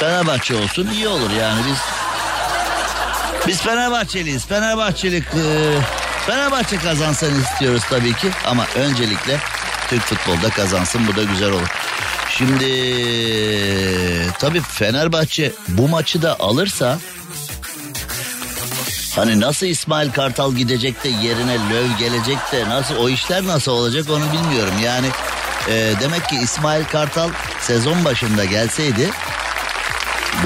Fenerbahçe olsun iyi olur yani biz biz Fenerbahçeliyiz. Fenerbahçeli e, Fenerbahçe kazansın istiyoruz tabii ki ama öncelikle Türk futbolda kazansın bu da güzel olur. Şimdi tabii Fenerbahçe bu maçı da alırsa Hani nasıl İsmail Kartal gidecek de yerine Löv gelecek de nasıl o işler nasıl olacak onu bilmiyorum. Yani e, demek ki İsmail Kartal sezon başında gelseydi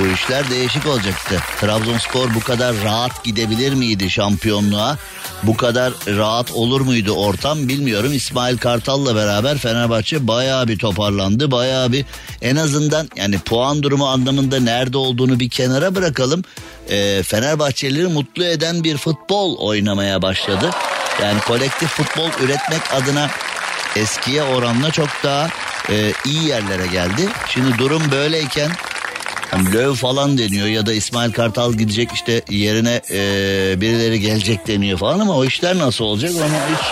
bu işler değişik olacaktı. Trabzonspor bu kadar rahat gidebilir miydi şampiyonluğa? Bu kadar rahat olur muydu ortam bilmiyorum. İsmail Kartal'la beraber Fenerbahçe bayağı bir toparlandı. Bayağı bir en azından yani puan durumu anlamında nerede olduğunu bir kenara bırakalım. Ee, Fenerbahçelileri mutlu eden bir futbol oynamaya başladı. Yani kolektif futbol üretmek adına eskiye oranla çok daha e, iyi yerlere geldi. Şimdi durum böyleyken Hani Löw falan deniyor ya da İsmail Kartal gidecek işte yerine e, birileri gelecek deniyor falan ama o işler nasıl olacak onu hiç...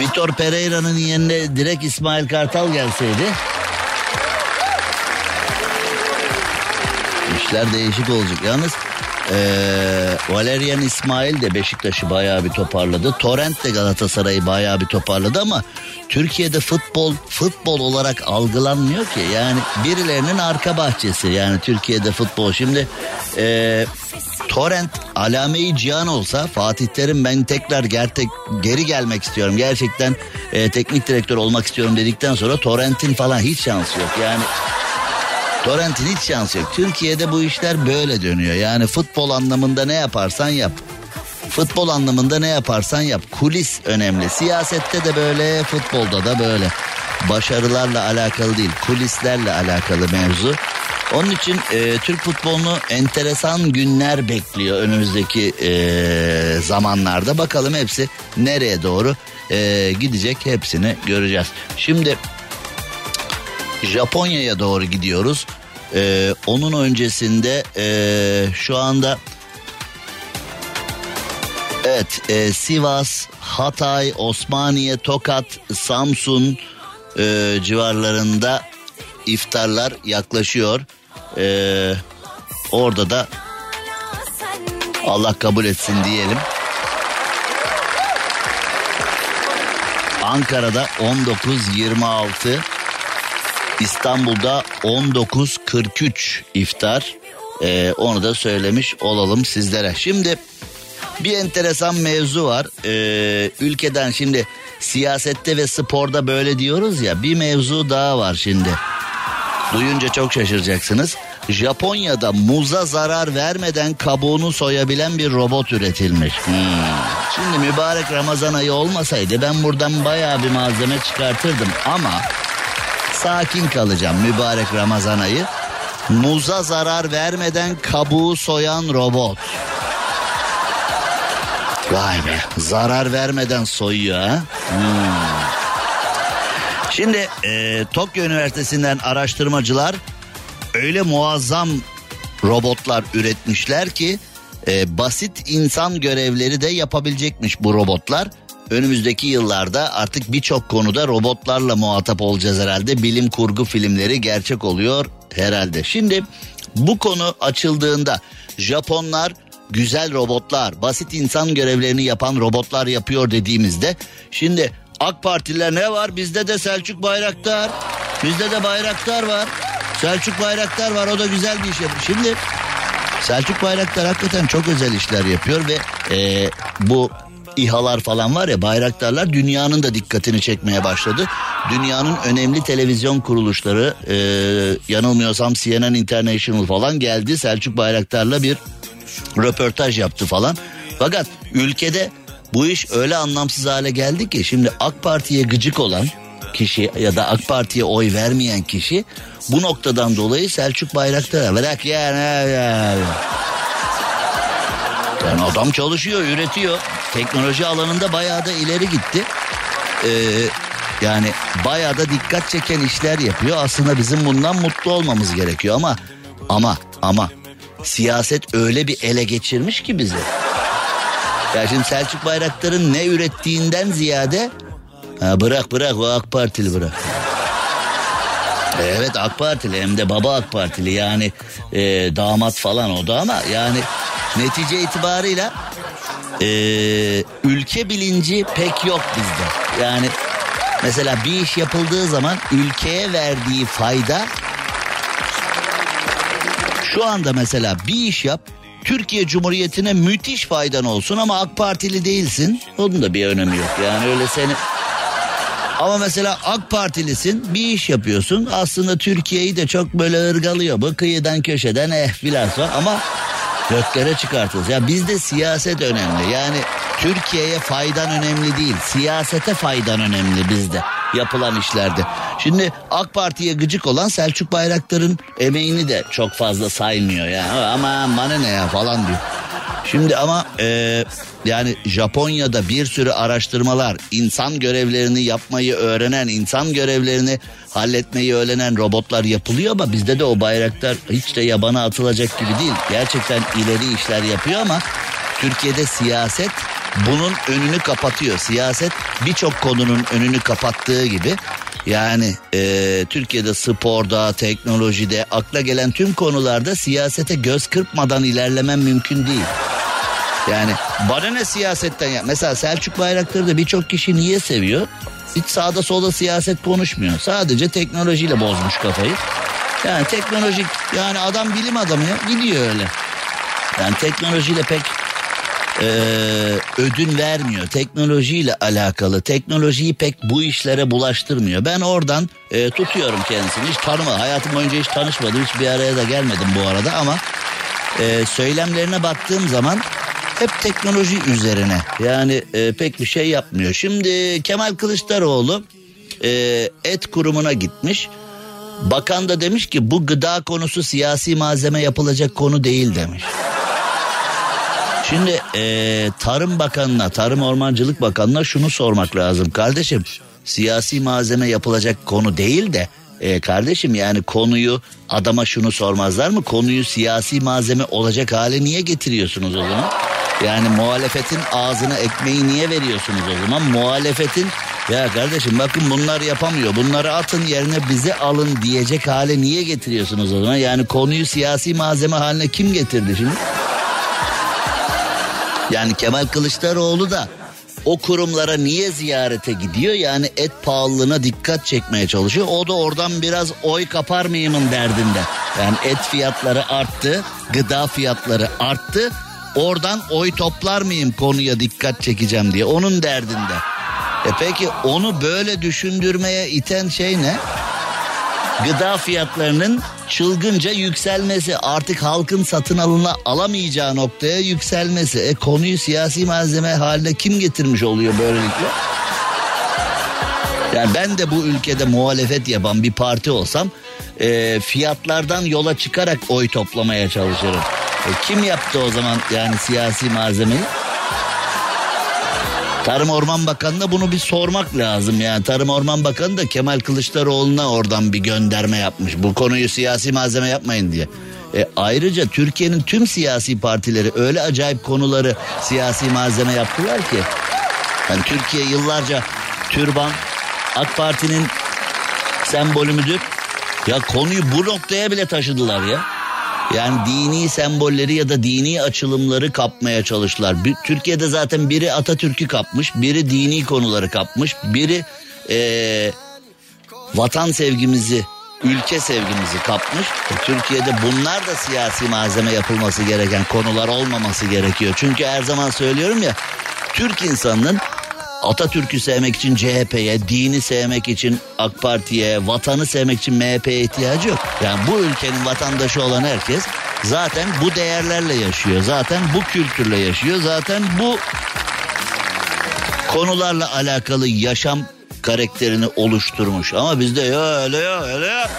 Vitor Pereira'nın yerine direkt İsmail Kartal gelseydi işler değişik olacak. Yalnız ee, Valerian İsmail de Beşiktaş'ı bayağı bir toparladı. Torrent de Galatasaray'ı bayağı bir toparladı ama Türkiye'de futbol futbol olarak algılanmıyor ki. Yani birilerinin arka bahçesi yani Türkiye'de futbol. Şimdi ee, Torrent Alame-i Cihan olsa Fatih Terim ben tekrar gertek, geri gelmek istiyorum. Gerçekten ee, teknik direktör olmak istiyorum dedikten sonra Torrent'in falan hiç şansı yok. Yani Torrent'in hiç şansı yok. Türkiye'de bu işler böyle dönüyor. Yani futbol anlamında ne yaparsan yap. Futbol anlamında ne yaparsan yap. Kulis önemli. Siyasette de böyle, futbolda da böyle. Başarılarla alakalı değil, kulislerle alakalı mevzu. Onun için e, Türk futbolunu enteresan günler bekliyor önümüzdeki e, zamanlarda. Bakalım hepsi nereye doğru e, gidecek hepsini göreceğiz. Şimdi Japonya'ya doğru gidiyoruz. Ee, onun öncesinde ee, şu anda evet ee, Sivas, Hatay, Osmaniye, Tokat, Samsun ee, civarlarında iftarlar yaklaşıyor. Ee, orada da Allah kabul etsin diyelim. Ankara'da 19-26 İstanbul'da 19.43 iftar. Ee, onu da söylemiş olalım sizlere. Şimdi bir enteresan mevzu var. Ee, ülkeden şimdi siyasette ve sporda böyle diyoruz ya bir mevzu daha var şimdi. Duyunca çok şaşıracaksınız. Japonya'da muza zarar vermeden kabuğunu soyabilen bir robot üretilmiş. Hmm. Şimdi mübarek Ramazan ayı olmasaydı ben buradan bayağı bir malzeme çıkartırdım ama sakin kalacağım mübarek Ramazan ayı. Muza zarar vermeden kabuğu soyan robot. Vay be zarar vermeden soyuyor ha. Hmm. Şimdi e, Tokyo Üniversitesi'nden araştırmacılar öyle muazzam robotlar üretmişler ki e, basit insan görevleri de yapabilecekmiş bu robotlar. Önümüzdeki yıllarda artık birçok konuda robotlarla muhatap olacağız herhalde. Bilim kurgu filmleri gerçek oluyor herhalde. Şimdi bu konu açıldığında Japonlar güzel robotlar, basit insan görevlerini yapan robotlar yapıyor dediğimizde şimdi AK Partililer ne var? Bizde de Selçuk Bayraktar. Bizde de Bayraktar var. Selçuk Bayraktar var o da güzel bir iş yapıyor. Şimdi Selçuk Bayraktar hakikaten çok özel işler yapıyor ve e, bu İHA'lar falan var ya bayraktarlar dünyanın da dikkatini çekmeye başladı. Dünyanın önemli televizyon kuruluşları e, yanılmıyorsam CNN International falan geldi Selçuk Bayraktar'la bir röportaj yaptı falan. Fakat ülkede bu iş öyle anlamsız hale geldi ki şimdi AK Parti'ye gıcık olan kişi ya da AK Parti'ye oy vermeyen kişi bu noktadan dolayı Selçuk Bayraktar'a bırak ya ne ya. Yani adam çalışıyor, üretiyor. Teknoloji alanında bayağı da ileri gitti. Ee, yani bayağı da dikkat çeken işler yapıyor. Aslında bizim bundan mutlu olmamız gerekiyor ama ama ama siyaset öyle bir ele geçirmiş ki bizi. Ya şimdi Selçuk Bayraktar'ın ne ürettiğinden ziyade ha bırak bırak o AK Partili bırak. Evet AK Partili hem de baba AK Partili yani e, damat falan o da ama yani netice itibarıyla e, ülke bilinci pek yok bizde. Yani mesela bir iş yapıldığı zaman ülkeye verdiği fayda şu anda mesela bir iş yap Türkiye Cumhuriyeti'ne müthiş faydan olsun ama AK Partili değilsin. Onun da bir önemi yok. Yani öyle seni ama mesela AK Partilisin bir iş yapıyorsun. Aslında Türkiye'yi de çok böyle ırgalıyor. Bu kıyıdan köşeden eh filan ama göklere çıkartılır. Ya bizde siyaset önemli. Yani Türkiye'ye faydan önemli değil. Siyasete faydan önemli bizde yapılan işlerde. Şimdi AK Parti'ye gıcık olan Selçuk Bayraktar'ın emeğini de çok fazla saymıyor ya. Ama bana ne ya falan diyor. Şimdi ama e, yani Japonya'da bir sürü araştırmalar insan görevlerini yapmayı öğrenen, insan görevlerini halletmeyi öğrenen robotlar yapılıyor ama bizde de o bayraktar hiç de yabana atılacak gibi değil. Gerçekten ileri işler yapıyor ama Türkiye'de siyaset bunun önünü kapatıyor. Siyaset birçok konunun önünü kapattığı gibi yani e, Türkiye'de sporda, teknolojide, akla gelen tüm konularda siyasete göz kırpmadan ilerlemen mümkün değil. Yani bana ne siyasetten ya. Mesela Selçuk Bayraktar'ı da birçok kişi niye seviyor? Hiç sağda solda siyaset konuşmuyor. Sadece teknolojiyle bozmuş kafayı. Yani teknolojik yani adam bilim adamı ya gidiyor öyle. Yani teknolojiyle pek e, ödün vermiyor. Teknolojiyle alakalı. Teknolojiyi pek bu işlere bulaştırmıyor. Ben oradan e, tutuyorum kendisini. Hiç tanıma. Hayatım boyunca hiç tanışmadım. Hiç bir araya da gelmedim bu arada ama e, söylemlerine baktığım zaman hep teknoloji üzerine. Yani e, pek bir şey yapmıyor. Şimdi Kemal Kılıçdaroğlu e, et kurumuna gitmiş. Bakan da demiş ki bu gıda konusu siyasi malzeme yapılacak konu değil demiş. Şimdi e, Tarım Bakanı'na, Tarım Ormancılık Bakanı'na şunu sormak lazım. Kardeşim siyasi malzeme yapılacak konu değil de e, kardeşim yani konuyu adama şunu sormazlar mı? Konuyu siyasi malzeme olacak hale niye getiriyorsunuz o zaman? Yani muhalefetin ağzına ekmeği niye veriyorsunuz o zaman? Muhalefetin ya kardeşim bakın bunlar yapamıyor. Bunları atın yerine bize alın diyecek hale niye getiriyorsunuz o zaman? Yani konuyu siyasi malzeme haline kim getirdi şimdi? Yani Kemal Kılıçdaroğlu da o kurumlara niye ziyarete gidiyor? Yani et pahalılığına dikkat çekmeye çalışıyor. O da oradan biraz oy kapar mıyımın derdinde. Yani et fiyatları arttı, gıda fiyatları arttı. Oradan oy toplar mıyım konuya dikkat çekeceğim diye. Onun derdinde. E peki onu böyle düşündürmeye iten şey ne? Gıda fiyatlarının çılgınca yükselmesi artık halkın satın alına alamayacağı noktaya yükselmesi. E konuyu siyasi malzeme haline kim getirmiş oluyor böylelikle? Yani ben de bu ülkede muhalefet yapan bir parti olsam e, fiyatlardan yola çıkarak oy toplamaya çalışırım. E, kim yaptı o zaman yani siyasi malzemeyi? Tarım Orman Bakanı'na bunu bir sormak lazım yani. Tarım Orman Bakanı da Kemal Kılıçdaroğlu'na oradan bir gönderme yapmış. Bu konuyu siyasi malzeme yapmayın diye. E, ayrıca Türkiye'nin tüm siyasi partileri öyle acayip konuları siyasi malzeme yaptılar ki. Yani Türkiye yıllarca türban AK Parti'nin sembolü müdür? Ya konuyu bu noktaya bile taşıdılar ya. Yani dini sembolleri ya da dini açılımları kapmaya çalıştılar. Bir- Türkiye'de zaten biri Atatürk'ü kapmış, biri dini konuları kapmış, biri eee, vatan sevgimizi, ülke sevgimizi kapmış. E, Türkiye'de bunlar da siyasi malzeme yapılması gereken konular olmaması gerekiyor. Çünkü her zaman söylüyorum ya, Türk insanının Atatürk'ü sevmek için CHP'ye, dini sevmek için AK Parti'ye, vatanı sevmek için MHP'ye ihtiyacı yok. Yani bu ülkenin vatandaşı olan herkes zaten bu değerlerle yaşıyor. Zaten bu kültürle yaşıyor. Zaten bu konularla alakalı yaşam karakterini oluşturmuş. Ama bizde ya öyle ya öyle ya.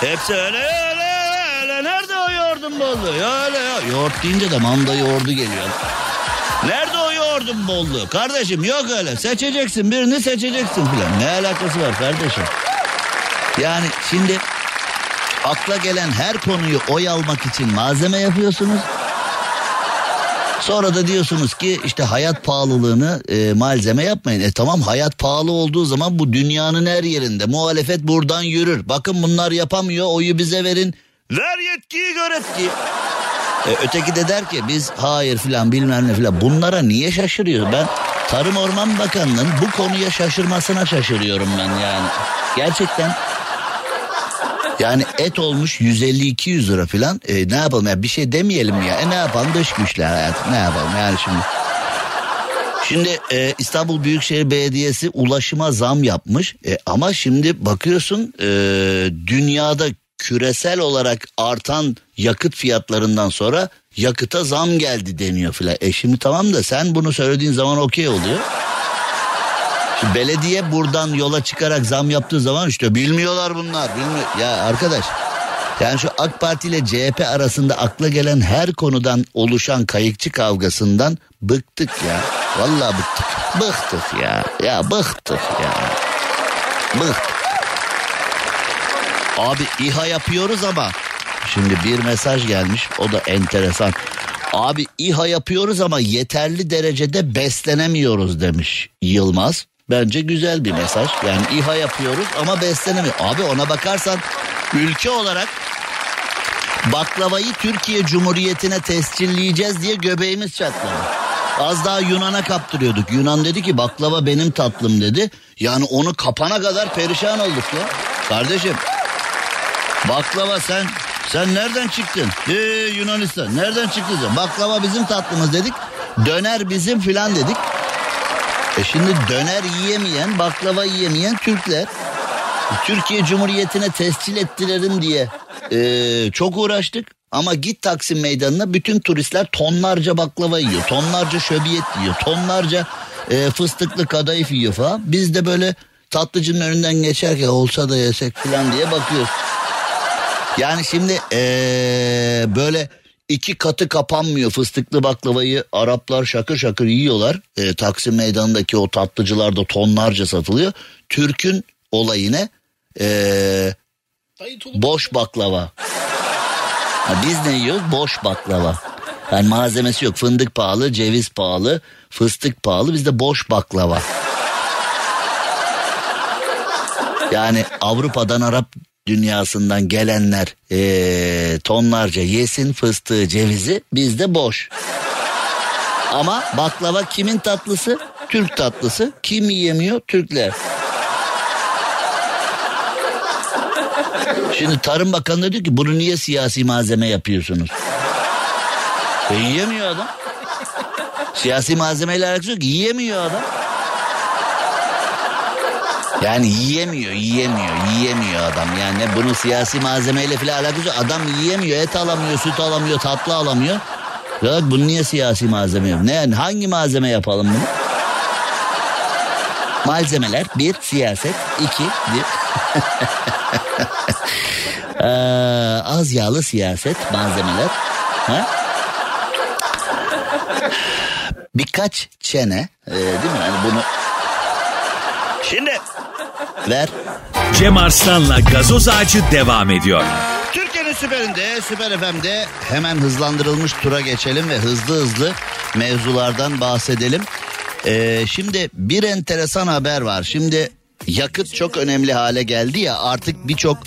Hepsi öyle ya öyle ya öyle. Nerede o yoğurdun bolluğu? Ya öyle ya. Yoğurt deyince de manda yoğurdu geliyor. Nerede yoğurdun bolluğu? Kardeşim yok öyle. Seçeceksin birini seçeceksin filan. Ne alakası var kardeşim? Yani şimdi akla gelen her konuyu oy almak için malzeme yapıyorsunuz. Sonra da diyorsunuz ki işte hayat pahalılığını e, malzeme yapmayın. E tamam hayat pahalı olduğu zaman bu dünyanın her yerinde muhalefet buradan yürür. Bakın bunlar yapamıyor oyu bize verin. Ver yetkiyi gör etkiyi. E, öteki de der ki biz hayır filan bilmem ne filan. Bunlara niye şaşırıyor? Ben Tarım Orman Bakanı'nın bu konuya şaşırmasına şaşırıyorum ben yani. Gerçekten yani et olmuş 150-200 lira filan. E, ne yapalım ya bir şey demeyelim ya. E ne yapalım dış güçler hayatım ne yapalım yani şimdi. Şimdi e, İstanbul Büyükşehir Belediyesi ulaşıma zam yapmış. E, ama şimdi bakıyorsun e, dünyada küresel olarak artan yakıt fiyatlarından sonra yakıta zam geldi deniyor filan. E şimdi tamam da sen bunu söylediğin zaman okey oluyor. Şimdi belediye buradan yola çıkarak zam yaptığı zaman işte bilmiyorlar bunlar. Bilmiyor. Ya arkadaş yani şu AK Parti ile CHP arasında akla gelen her konudan oluşan kayıkçı kavgasından bıktık ya. Vallahi bıktık. Bıktık ya. Ya bıktık ya. Bıktık. Abi İHA yapıyoruz ama şimdi bir mesaj gelmiş o da enteresan. Abi İHA yapıyoruz ama yeterli derecede beslenemiyoruz demiş Yılmaz. Bence güzel bir mesaj. Yani İHA yapıyoruz ama beslenemiyor. Abi ona bakarsan ülke olarak baklavayı Türkiye Cumhuriyeti'ne tescilleyeceğiz diye göbeğimiz çatladı. Az daha Yunan'a kaptırıyorduk. Yunan dedi ki baklava benim tatlım dedi. Yani onu kapana kadar perişan olduk ya. Kardeşim baklava sen sen nereden çıktın? Ee, Yunanistan nereden çıktın? Baklava bizim tatlımız dedik. Döner bizim filan dedik. E şimdi döner yiyemeyen, baklava yiyemeyen Türkler. Türkiye Cumhuriyeti'ne tescil ettirelim diye e, çok uğraştık. Ama git Taksim Meydanı'na bütün turistler tonlarca baklava yiyor. Tonlarca şöbiyet yiyor. Tonlarca e, fıstıklı kadayıf yiyor falan. Biz de böyle tatlıcının önünden geçerken olsa da yesek falan diye bakıyoruz. Yani şimdi ee, böyle iki katı kapanmıyor fıstıklı baklavayı Araplar şakır şakır yiyorlar. E, Taksim meydanındaki o tatlıcılarda tonlarca satılıyor. Türk'ün olayı ne? E, boş baklava. Ha, biz ne yiyoruz? Boş baklava. Yani malzemesi yok. Fındık pahalı, ceviz pahalı, fıstık pahalı. Bizde boş baklava. Yani Avrupa'dan Arap dünyasından gelenler eee, tonlarca yesin fıstığı cevizi bizde boş. Ama baklava kimin tatlısı? Türk tatlısı. Kim yiyemiyor? Türkler. Şimdi Tarım Bakanı diyor ki bunu niye siyasi malzeme yapıyorsunuz? E yiyemiyor adam. Siyasi malzemeyle alakası yok. Yiyemiyor adam. Yani yiyemiyor, yiyemiyor, yiyemiyor adam. Yani bunun siyasi malzemeyle falan alakası. Adam yiyemiyor, et alamıyor, süt alamıyor, tatlı alamıyor. Ya bunu niye siyasi malzeme yok? Ne, hangi malzeme yapalım bunu? Malzemeler bir siyaset, iki bir Ee, az yağlı siyaset malzemeler. Ha? Birkaç çene e, değil mi? Yani bunu Şimdi ver. Cem Arslan'la gazoz ağacı devam ediyor. Türkiye'nin süperinde, süper FM'de hemen hızlandırılmış tura geçelim ve hızlı hızlı mevzulardan bahsedelim. Ee, şimdi bir enteresan haber var. Şimdi yakıt çok önemli hale geldi ya artık birçok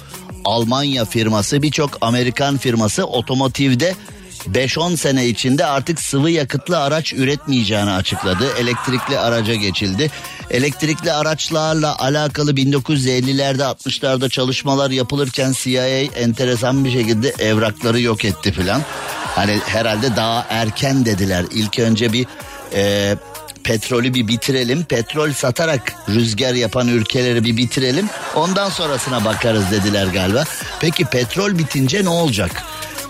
Almanya firması, birçok Amerikan firması otomotivde 5-10 sene içinde artık sıvı yakıtlı araç üretmeyeceğini açıkladı. Elektrikli araca geçildi. Elektrikli araçlarla alakalı 1950'lerde 60'larda çalışmalar yapılırken CIA enteresan bir şekilde evrakları yok etti filan. Hani herhalde daha erken dediler. İlk önce bir e, petrolü bir bitirelim. Petrol satarak rüzgar yapan ülkeleri bir bitirelim. Ondan sonrasına bakarız dediler galiba. Peki petrol bitince ne olacak?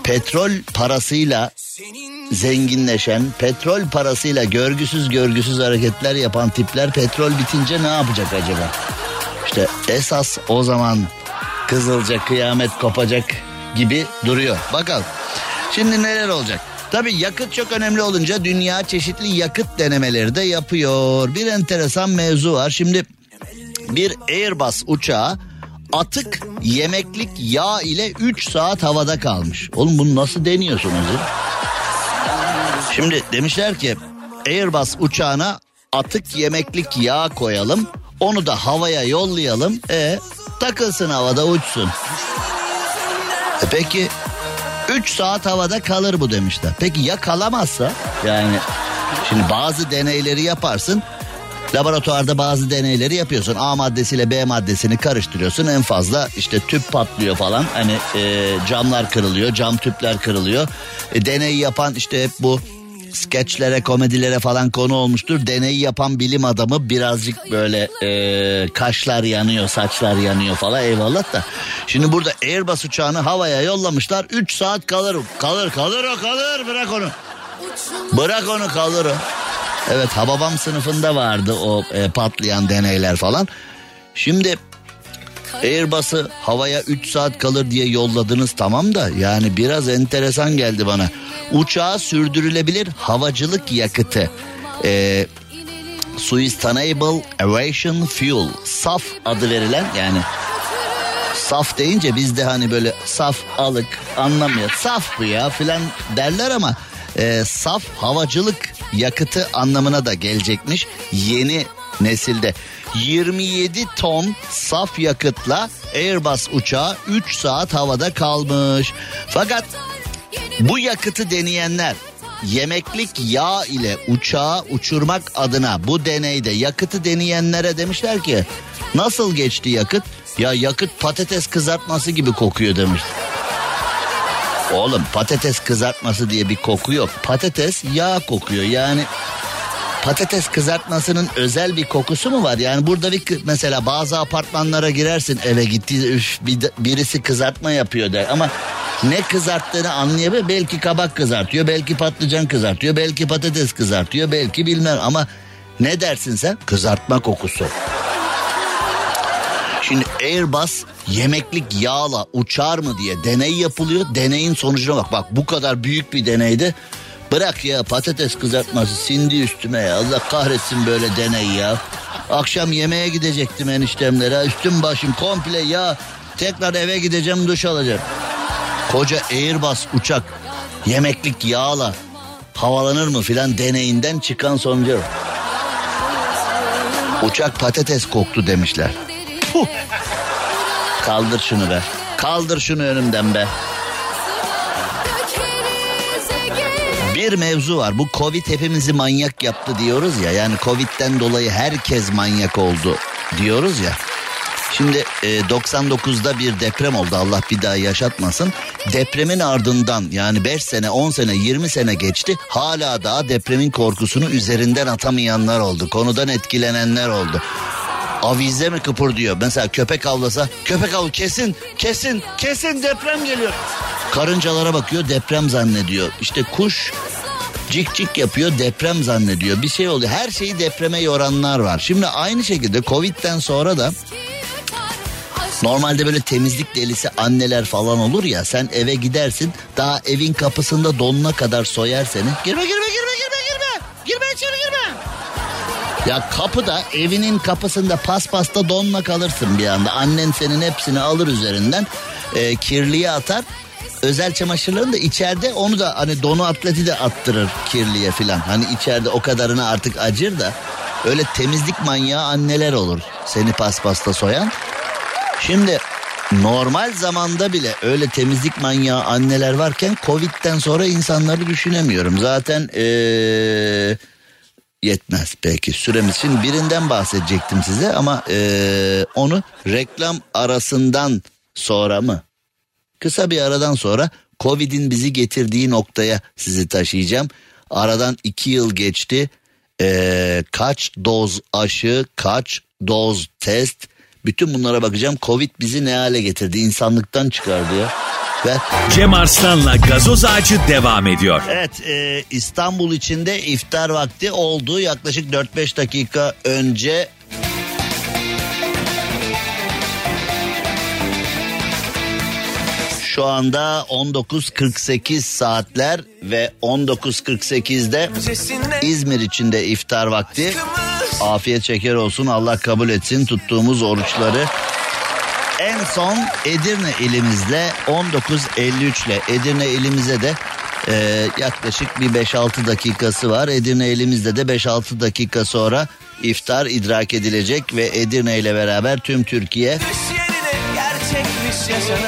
Petrol parasıyla zenginleşen, petrol parasıyla görgüsüz görgüsüz hareketler yapan tipler petrol bitince ne yapacak acaba? İşte esas o zaman kızılca kıyamet kopacak gibi duruyor. Bakalım. Şimdi neler olacak? Tabii yakıt çok önemli olunca dünya çeşitli yakıt denemeleri de yapıyor. Bir enteresan mevzu var. Şimdi bir Airbus uçağı atık yemeklik yağ ile 3 saat havada kalmış. Oğlum bunu nasıl deniyorsunuz ya? Şimdi demişler ki Airbus uçağına atık yemeklik yağ koyalım. Onu da havaya yollayalım. E takılsın havada uçsun. E peki 3 saat havada kalır bu demişler. Peki ya kalamazsa? Yani şimdi bazı deneyleri yaparsın. Laboratuvarda bazı deneyleri yapıyorsun. A maddesiyle B maddesini karıştırıyorsun. En fazla işte tüp patlıyor falan. Hani e, camlar kırılıyor, cam tüpler kırılıyor. E, deneyi yapan işte hep bu skeçlere, komedilere falan konu olmuştur. Deneyi yapan bilim adamı birazcık böyle e, kaşlar yanıyor, saçlar yanıyor falan eyvallah da. Şimdi burada Airbus uçağını havaya yollamışlar. 3 saat kalır. Kalır, kalır o kalır. Bırak onu. Bırak onu kalır o. Evet Hababam sınıfında vardı o e, patlayan deneyler falan. Şimdi Airbus'ı havaya 3 saat kalır diye yolladınız tamam da yani biraz enteresan geldi bana. Uçağa sürdürülebilir havacılık yakıtı. Ee, Sustainable Aviation Fuel SAF adı verilen yani saf deyince biz de hani böyle saf alık anlamıyor. Saf bu ya filan derler ama e, saf havacılık yakıtı anlamına da gelecekmiş yeni nesilde. 27 ton saf yakıtla Airbus uçağı 3 saat havada kalmış. Fakat bu yakıtı deneyenler yemeklik yağ ile uçağı uçurmak adına bu deneyde yakıtı deneyenlere demişler ki nasıl geçti yakıt? Ya yakıt patates kızartması gibi kokuyor demiş. Oğlum patates kızartması diye bir koku yok. Patates yağ kokuyor yani patates kızartmasının özel bir kokusu mu var? Yani burada bir mesela bazı apartmanlara girersin eve gitti üf, bir, birisi kızartma yapıyor der ama ne kızarttığını anlayabilir. Belki kabak kızartıyor, belki patlıcan kızartıyor, belki patates kızartıyor, belki bilmem ama ne dersin sen? Kızartma kokusu. Airbus yemeklik yağla uçar mı diye deney yapılıyor. Deneyin sonucuna bak. Bak bu kadar büyük bir deneyde bırak ya patates kızartması sindi üstüme ya. Allah kahretsin böyle deney ya. Akşam yemeğe gidecektim eniştemlere. Üstüm başım komple ya. Tekrar eve gideceğim duş alacağım. Koca Airbus uçak yemeklik yağla havalanır mı filan deneyinden çıkan sonucu. Uçak patates koktu demişler. Kaldır şunu be. Kaldır şunu önümden be. Bir mevzu var. Bu Covid hepimizi manyak yaptı diyoruz ya. Yani Covid'den dolayı herkes manyak oldu diyoruz ya. Şimdi e, 99'da bir deprem oldu Allah bir daha yaşatmasın. Depremin ardından yani 5 sene 10 sene 20 sene geçti. Hala daha depremin korkusunu üzerinden atamayanlar oldu. Konudan etkilenenler oldu. Avize mi kıpır diyor. Mesela köpek avlasa köpek avl kesin kesin kesin deprem geliyor. Karıncalara bakıyor deprem zannediyor. İşte kuş Cik cik yapıyor deprem zannediyor. Bir şey oluyor. Her şeyi depreme yoranlar var. Şimdi aynı şekilde Covid'den sonra da Normalde böyle temizlik delisi anneler falan olur ya sen eve gidersin daha evin kapısında donuna kadar soyar seni. Girme girme Ya kapıda evinin kapısında paspasta donla kalırsın bir anda. Annen senin hepsini alır üzerinden e, kirliye atar. Özel çamaşırlarını da içeride onu da hani donu atleti de attırır kirliye filan. Hani içeride o kadarını artık acır da öyle temizlik manyağı anneler olur seni paspasta soyan. Şimdi normal zamanda bile öyle temizlik manyağı anneler varken Covid'den sonra insanları düşünemiyorum. Zaten ee, yetmez belki süremiz. Şimdi birinden bahsedecektim size ama ee, onu reklam arasından sonra mı? Kısa bir aradan sonra Covid'in bizi getirdiği noktaya sizi taşıyacağım. Aradan iki yıl geçti. Ee, kaç doz aşı, kaç doz test, bütün bunlara bakacağım. Covid bizi ne hale getirdi? İnsanlıktan çıkardı ya. Ve Cem Arslan'la gazoz ağacı devam ediyor. evet e, İstanbul içinde iftar vakti oldu. Yaklaşık 4-5 dakika önce Şu anda 19.48 saatler ve 19.48'de İzmir içinde iftar vakti. Afiyet şeker olsun Allah kabul etsin tuttuğumuz oruçları. En son Edirne ilimizle 19.53 ile Edirne ilimize de e, yaklaşık bir 5-6 dakikası var. Edirne elimizde de 5-6 dakika sonra iftar idrak edilecek ve Edirne ile beraber tüm Türkiye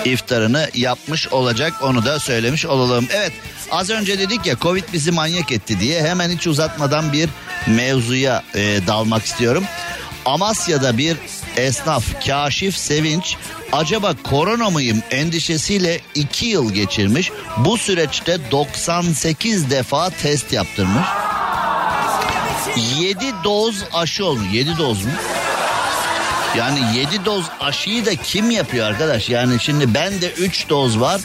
iftarını yapmış olacak onu da söylemiş olalım. Evet az önce dedik ya Covid bizi manyak etti diye hemen hiç uzatmadan bir mevzuya e, dalmak istiyorum. Amasya'da bir esnaf Kaşif Sevinç acaba korona mıyım endişesiyle 2 yıl geçirmiş. Bu süreçte 98 defa test yaptırmış. 7 doz aşı olmuş. 7 doz mu? Yani 7 doz aşıyı da kim yapıyor arkadaş? Yani şimdi bende 3 doz var.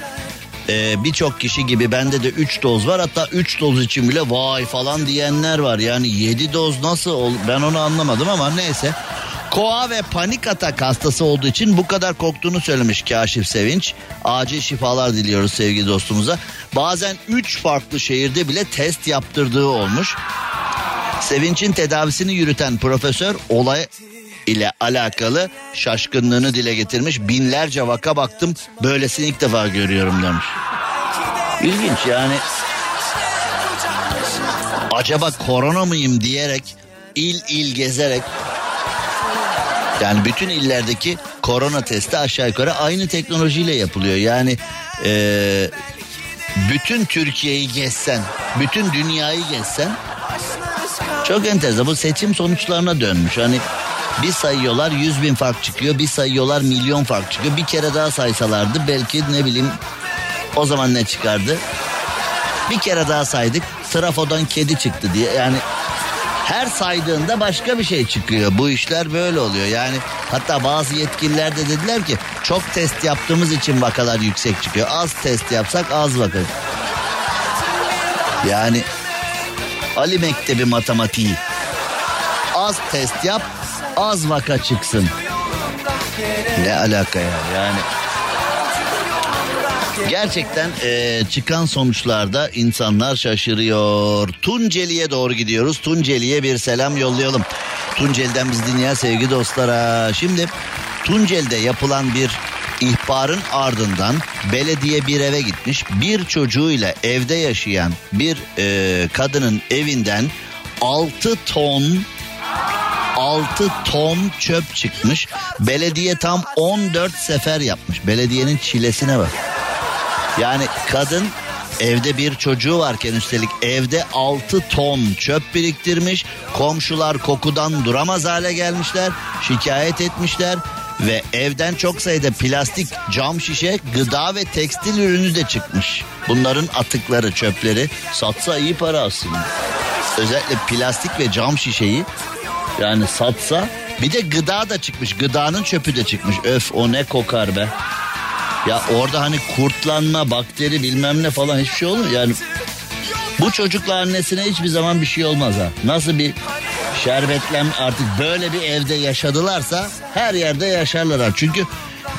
Ee, Birçok kişi gibi bende de 3 doz var. Hatta 3 doz için bile vay falan diyenler var. Yani 7 doz nasıl ol ben onu anlamadım ama neyse. Koa ve panik atak hastası olduğu için bu kadar korktuğunu söylemiş Kaşif Sevinç. Acil şifalar diliyoruz sevgili dostumuza. Bazen 3 farklı şehirde bile test yaptırdığı olmuş. Sevinç'in tedavisini yürüten profesör olay ile alakalı şaşkınlığını dile getirmiş. Binlerce vaka baktım böylesini ilk defa görüyorum demiş. İlginç yani. Acaba korona mıyım diyerek il il gezerek yani bütün illerdeki korona testi aşağı yukarı aynı teknolojiyle yapılıyor. Yani eee, bütün Türkiye'yi gezsen, bütün dünyayı gezsen çok enteresan. Bu seçim sonuçlarına dönmüş. Hani bir sayıyorlar 100 bin fark çıkıyor, bir sayıyorlar milyon fark çıkıyor. Bir kere daha saysalardı belki ne bileyim o zaman ne çıkardı? Bir kere daha saydık trafodan kedi çıktı diye yani her saydığında başka bir şey çıkıyor. Bu işler böyle oluyor. Yani hatta bazı yetkililer de dediler ki çok test yaptığımız için vakalar yüksek çıkıyor. Az test yapsak az vaka. Yani Ali Mektebi matematiği. Az test yap, az vaka çıksın. Ne alaka ya yani. Gerçekten e, çıkan sonuçlarda insanlar şaşırıyor. Tunceli'ye doğru gidiyoruz. Tunceli'ye bir selam yollayalım. Tunceli'den biz dinleyen sevgili dostlara. Şimdi Tunceli'de yapılan bir ihbarın ardından belediye bir eve gitmiş. Bir çocuğuyla evde yaşayan bir e, kadının evinden 6 ton 6 ton çöp çıkmış. Belediye tam 14 sefer yapmış. Belediyenin çilesine bak. Yani kadın evde bir çocuğu varken üstelik evde 6 ton çöp biriktirmiş. Komşular kokudan duramaz hale gelmişler. Şikayet etmişler ve evden çok sayıda plastik, cam şişe, gıda ve tekstil ürünü de çıkmış. Bunların atıkları, çöpleri satsa iyi para aslında. Özellikle plastik ve cam şişeyi yani satsa bir de gıda da çıkmış. Gıdanın çöpü de çıkmış. Öf o ne kokar be. Ya orada hani kurtlanma, bakteri bilmem ne falan hiçbir şey olmuyor. Yani Bu çocukla annesine hiçbir zaman bir şey olmaz ha. Nasıl bir şerbetlem artık böyle bir evde yaşadılarsa her yerde yaşarlar. Çünkü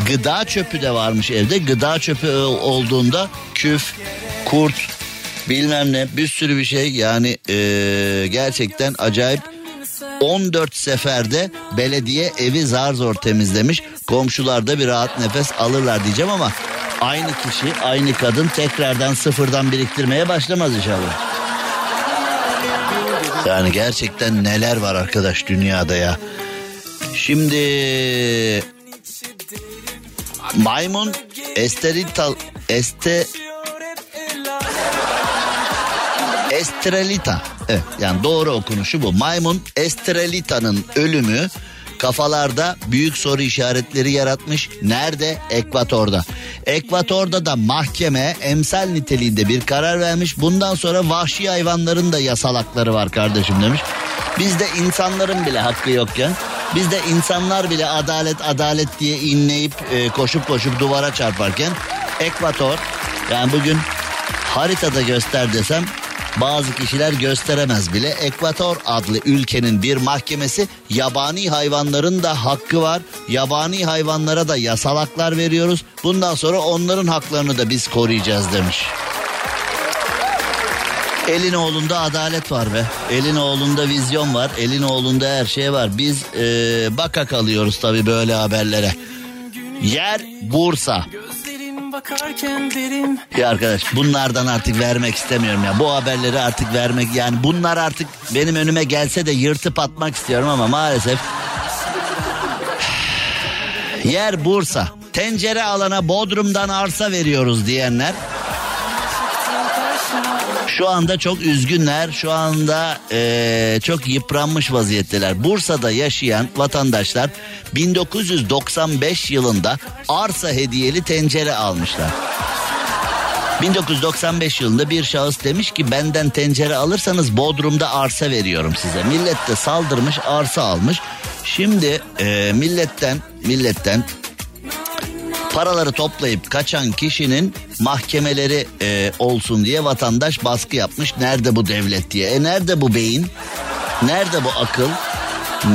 gıda çöpü de varmış evde. Gıda çöpü olduğunda küf, kurt, bilmem ne bir sürü bir şey yani ee, gerçekten acayip 14 seferde belediye evi zar zor temizlemiş. Komşular da bir rahat nefes alırlar diyeceğim ama aynı kişi, aynı kadın tekrardan sıfırdan biriktirmeye başlamaz inşallah. Yani gerçekten neler var arkadaş dünyada ya. Şimdi maymun esterilital este Estrelita. Evet, yani doğru okunuşu bu. Maymun Estrelita'nın ölümü kafalarda büyük soru işaretleri yaratmış. Nerede? Ekvator'da. Ekvator'da da mahkeme emsal niteliğinde bir karar vermiş. Bundan sonra vahşi hayvanların da yasal hakları var kardeşim demiş. Bizde insanların bile hakkı yokken bizde insanlar bile adalet adalet diye inleyip e, koşup koşup duvara çarparken Ekvator yani bugün haritada göster desem bazı kişiler gösteremez bile. Ekvator adlı ülkenin bir mahkemesi yabani hayvanların da hakkı var. Yabani hayvanlara da yasal haklar veriyoruz. Bundan sonra onların haklarını da biz koruyacağız demiş. Elin oğlunda adalet var be. Elin oğlunda vizyon var. Elin oğlunda her şey var. Biz ee, baka kalıyoruz tabii böyle haberlere. Yer Bursa. Ya arkadaş bunlardan artık vermek istemiyorum ya. Bu haberleri artık vermek yani bunlar artık benim önüme gelse de yırtıp atmak istiyorum ama maalesef. Yer Bursa. Tencere alana Bodrum'dan arsa veriyoruz diyenler şu anda çok üzgünler. Şu anda e, çok yıpranmış vaziyetteler. Bursa'da yaşayan vatandaşlar 1995 yılında arsa hediyeli tencere almışlar. 1995 yılında bir şahıs demiş ki benden tencere alırsanız Bodrum'da arsa veriyorum size. Millet de saldırmış arsa almış. Şimdi e, milletten milletten paraları toplayıp kaçan kişinin mahkemeleri e, olsun diye vatandaş baskı yapmış. Nerede bu devlet diye. E nerede bu beyin? Nerede bu akıl?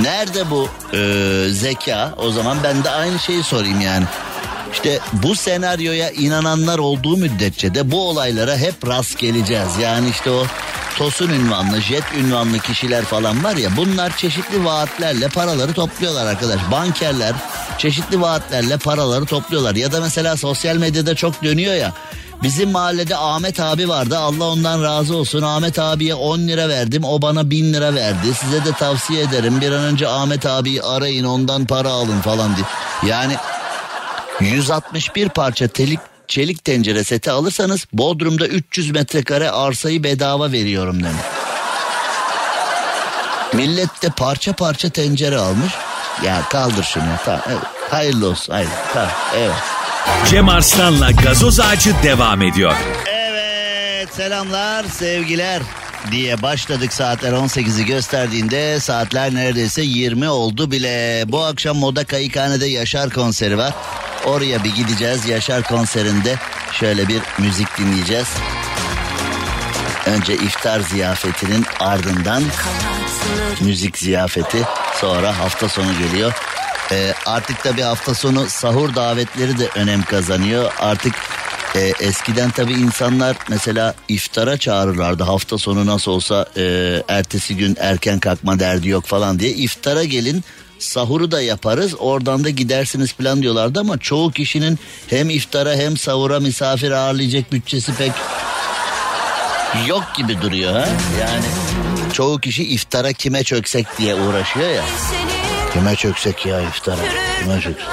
Nerede bu e, zeka? O zaman ben de aynı şeyi sorayım yani. İşte bu senaryoya inananlar olduğu müddetçe de bu olaylara hep rast geleceğiz. Yani işte o Tosun ünvanlı, jet ünvanlı kişiler falan var ya bunlar çeşitli vaatlerle paraları topluyorlar arkadaş. Bankerler çeşitli vaatlerle paraları topluyorlar. Ya da mesela sosyal medyada çok dönüyor ya. Bizim mahallede Ahmet abi vardı. Allah ondan razı olsun. Ahmet abiye 10 lira verdim. O bana 1000 lira verdi. Size de tavsiye ederim. Bir an önce Ahmet abiyi arayın ondan para alın falan diye. Yani 161 parça telik çelik tencere seti alırsanız Bodrum'da 300 metrekare arsayı bedava veriyorum demiş. Millet de parça parça tencere almış. Ya kaldır şunu. Tamam, evet. Hayırlı olsun. Hayırlı. Tamam, evet. Cem Arslan'la gazoz ağacı devam ediyor. Evet selamlar sevgiler diye başladık saatler 18'i gösterdiğinde saatler neredeyse 20 oldu bile. Bu akşam Moda Kayıkhane'de Yaşar konseri var. Oraya bir gideceğiz. Yaşar konserinde şöyle bir müzik dinleyeceğiz. Önce iftar ziyafetinin ardından müzik ziyafeti sonra hafta sonu geliyor. Ee, artık da bir hafta sonu sahur davetleri de önem kazanıyor. Artık e, eskiden tabi insanlar mesela iftara çağırırlardı hafta sonu nasıl olsa e, ertesi gün erken kalkma derdi yok falan diye iftara gelin sahuru da yaparız oradan da gidersiniz plan diyorlardı ama çoğu kişinin hem iftara hem sahura misafir ağırlayacak bütçesi pek yok gibi duruyor ha yani çoğu kişi iftara kime çöksek diye uğraşıyor ya kime çöksek ya iftara kime çöksek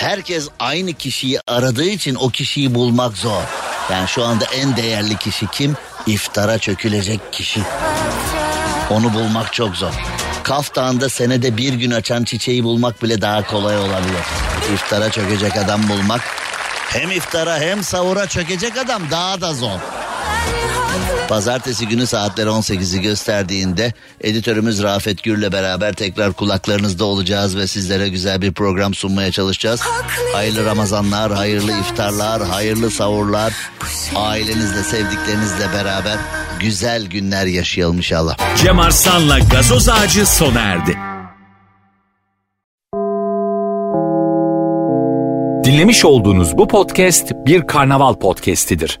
herkes aynı kişiyi aradığı için o kişiyi bulmak zor. Yani şu anda en değerli kişi kim? İftara çökülecek kişi. Onu bulmak çok zor. Kaftağında senede bir gün açan çiçeği bulmak bile daha kolay olabilir. İftara çökecek adam bulmak hem iftara hem sahura çökecek adam daha da zor. Pazartesi günü saatler 18'i gösterdiğinde editörümüz Rafet Gür'le beraber tekrar kulaklarınızda olacağız ve sizlere güzel bir program sunmaya çalışacağız. Hayırlı Ramazanlar, hayırlı iftarlar, hayırlı savurlar. Ailenizle, sevdiklerinizle beraber güzel günler yaşayalım inşallah. Cem Arslan'la gazoz ağacı sona erdi. Dinlemiş olduğunuz bu podcast bir karnaval podcastidir.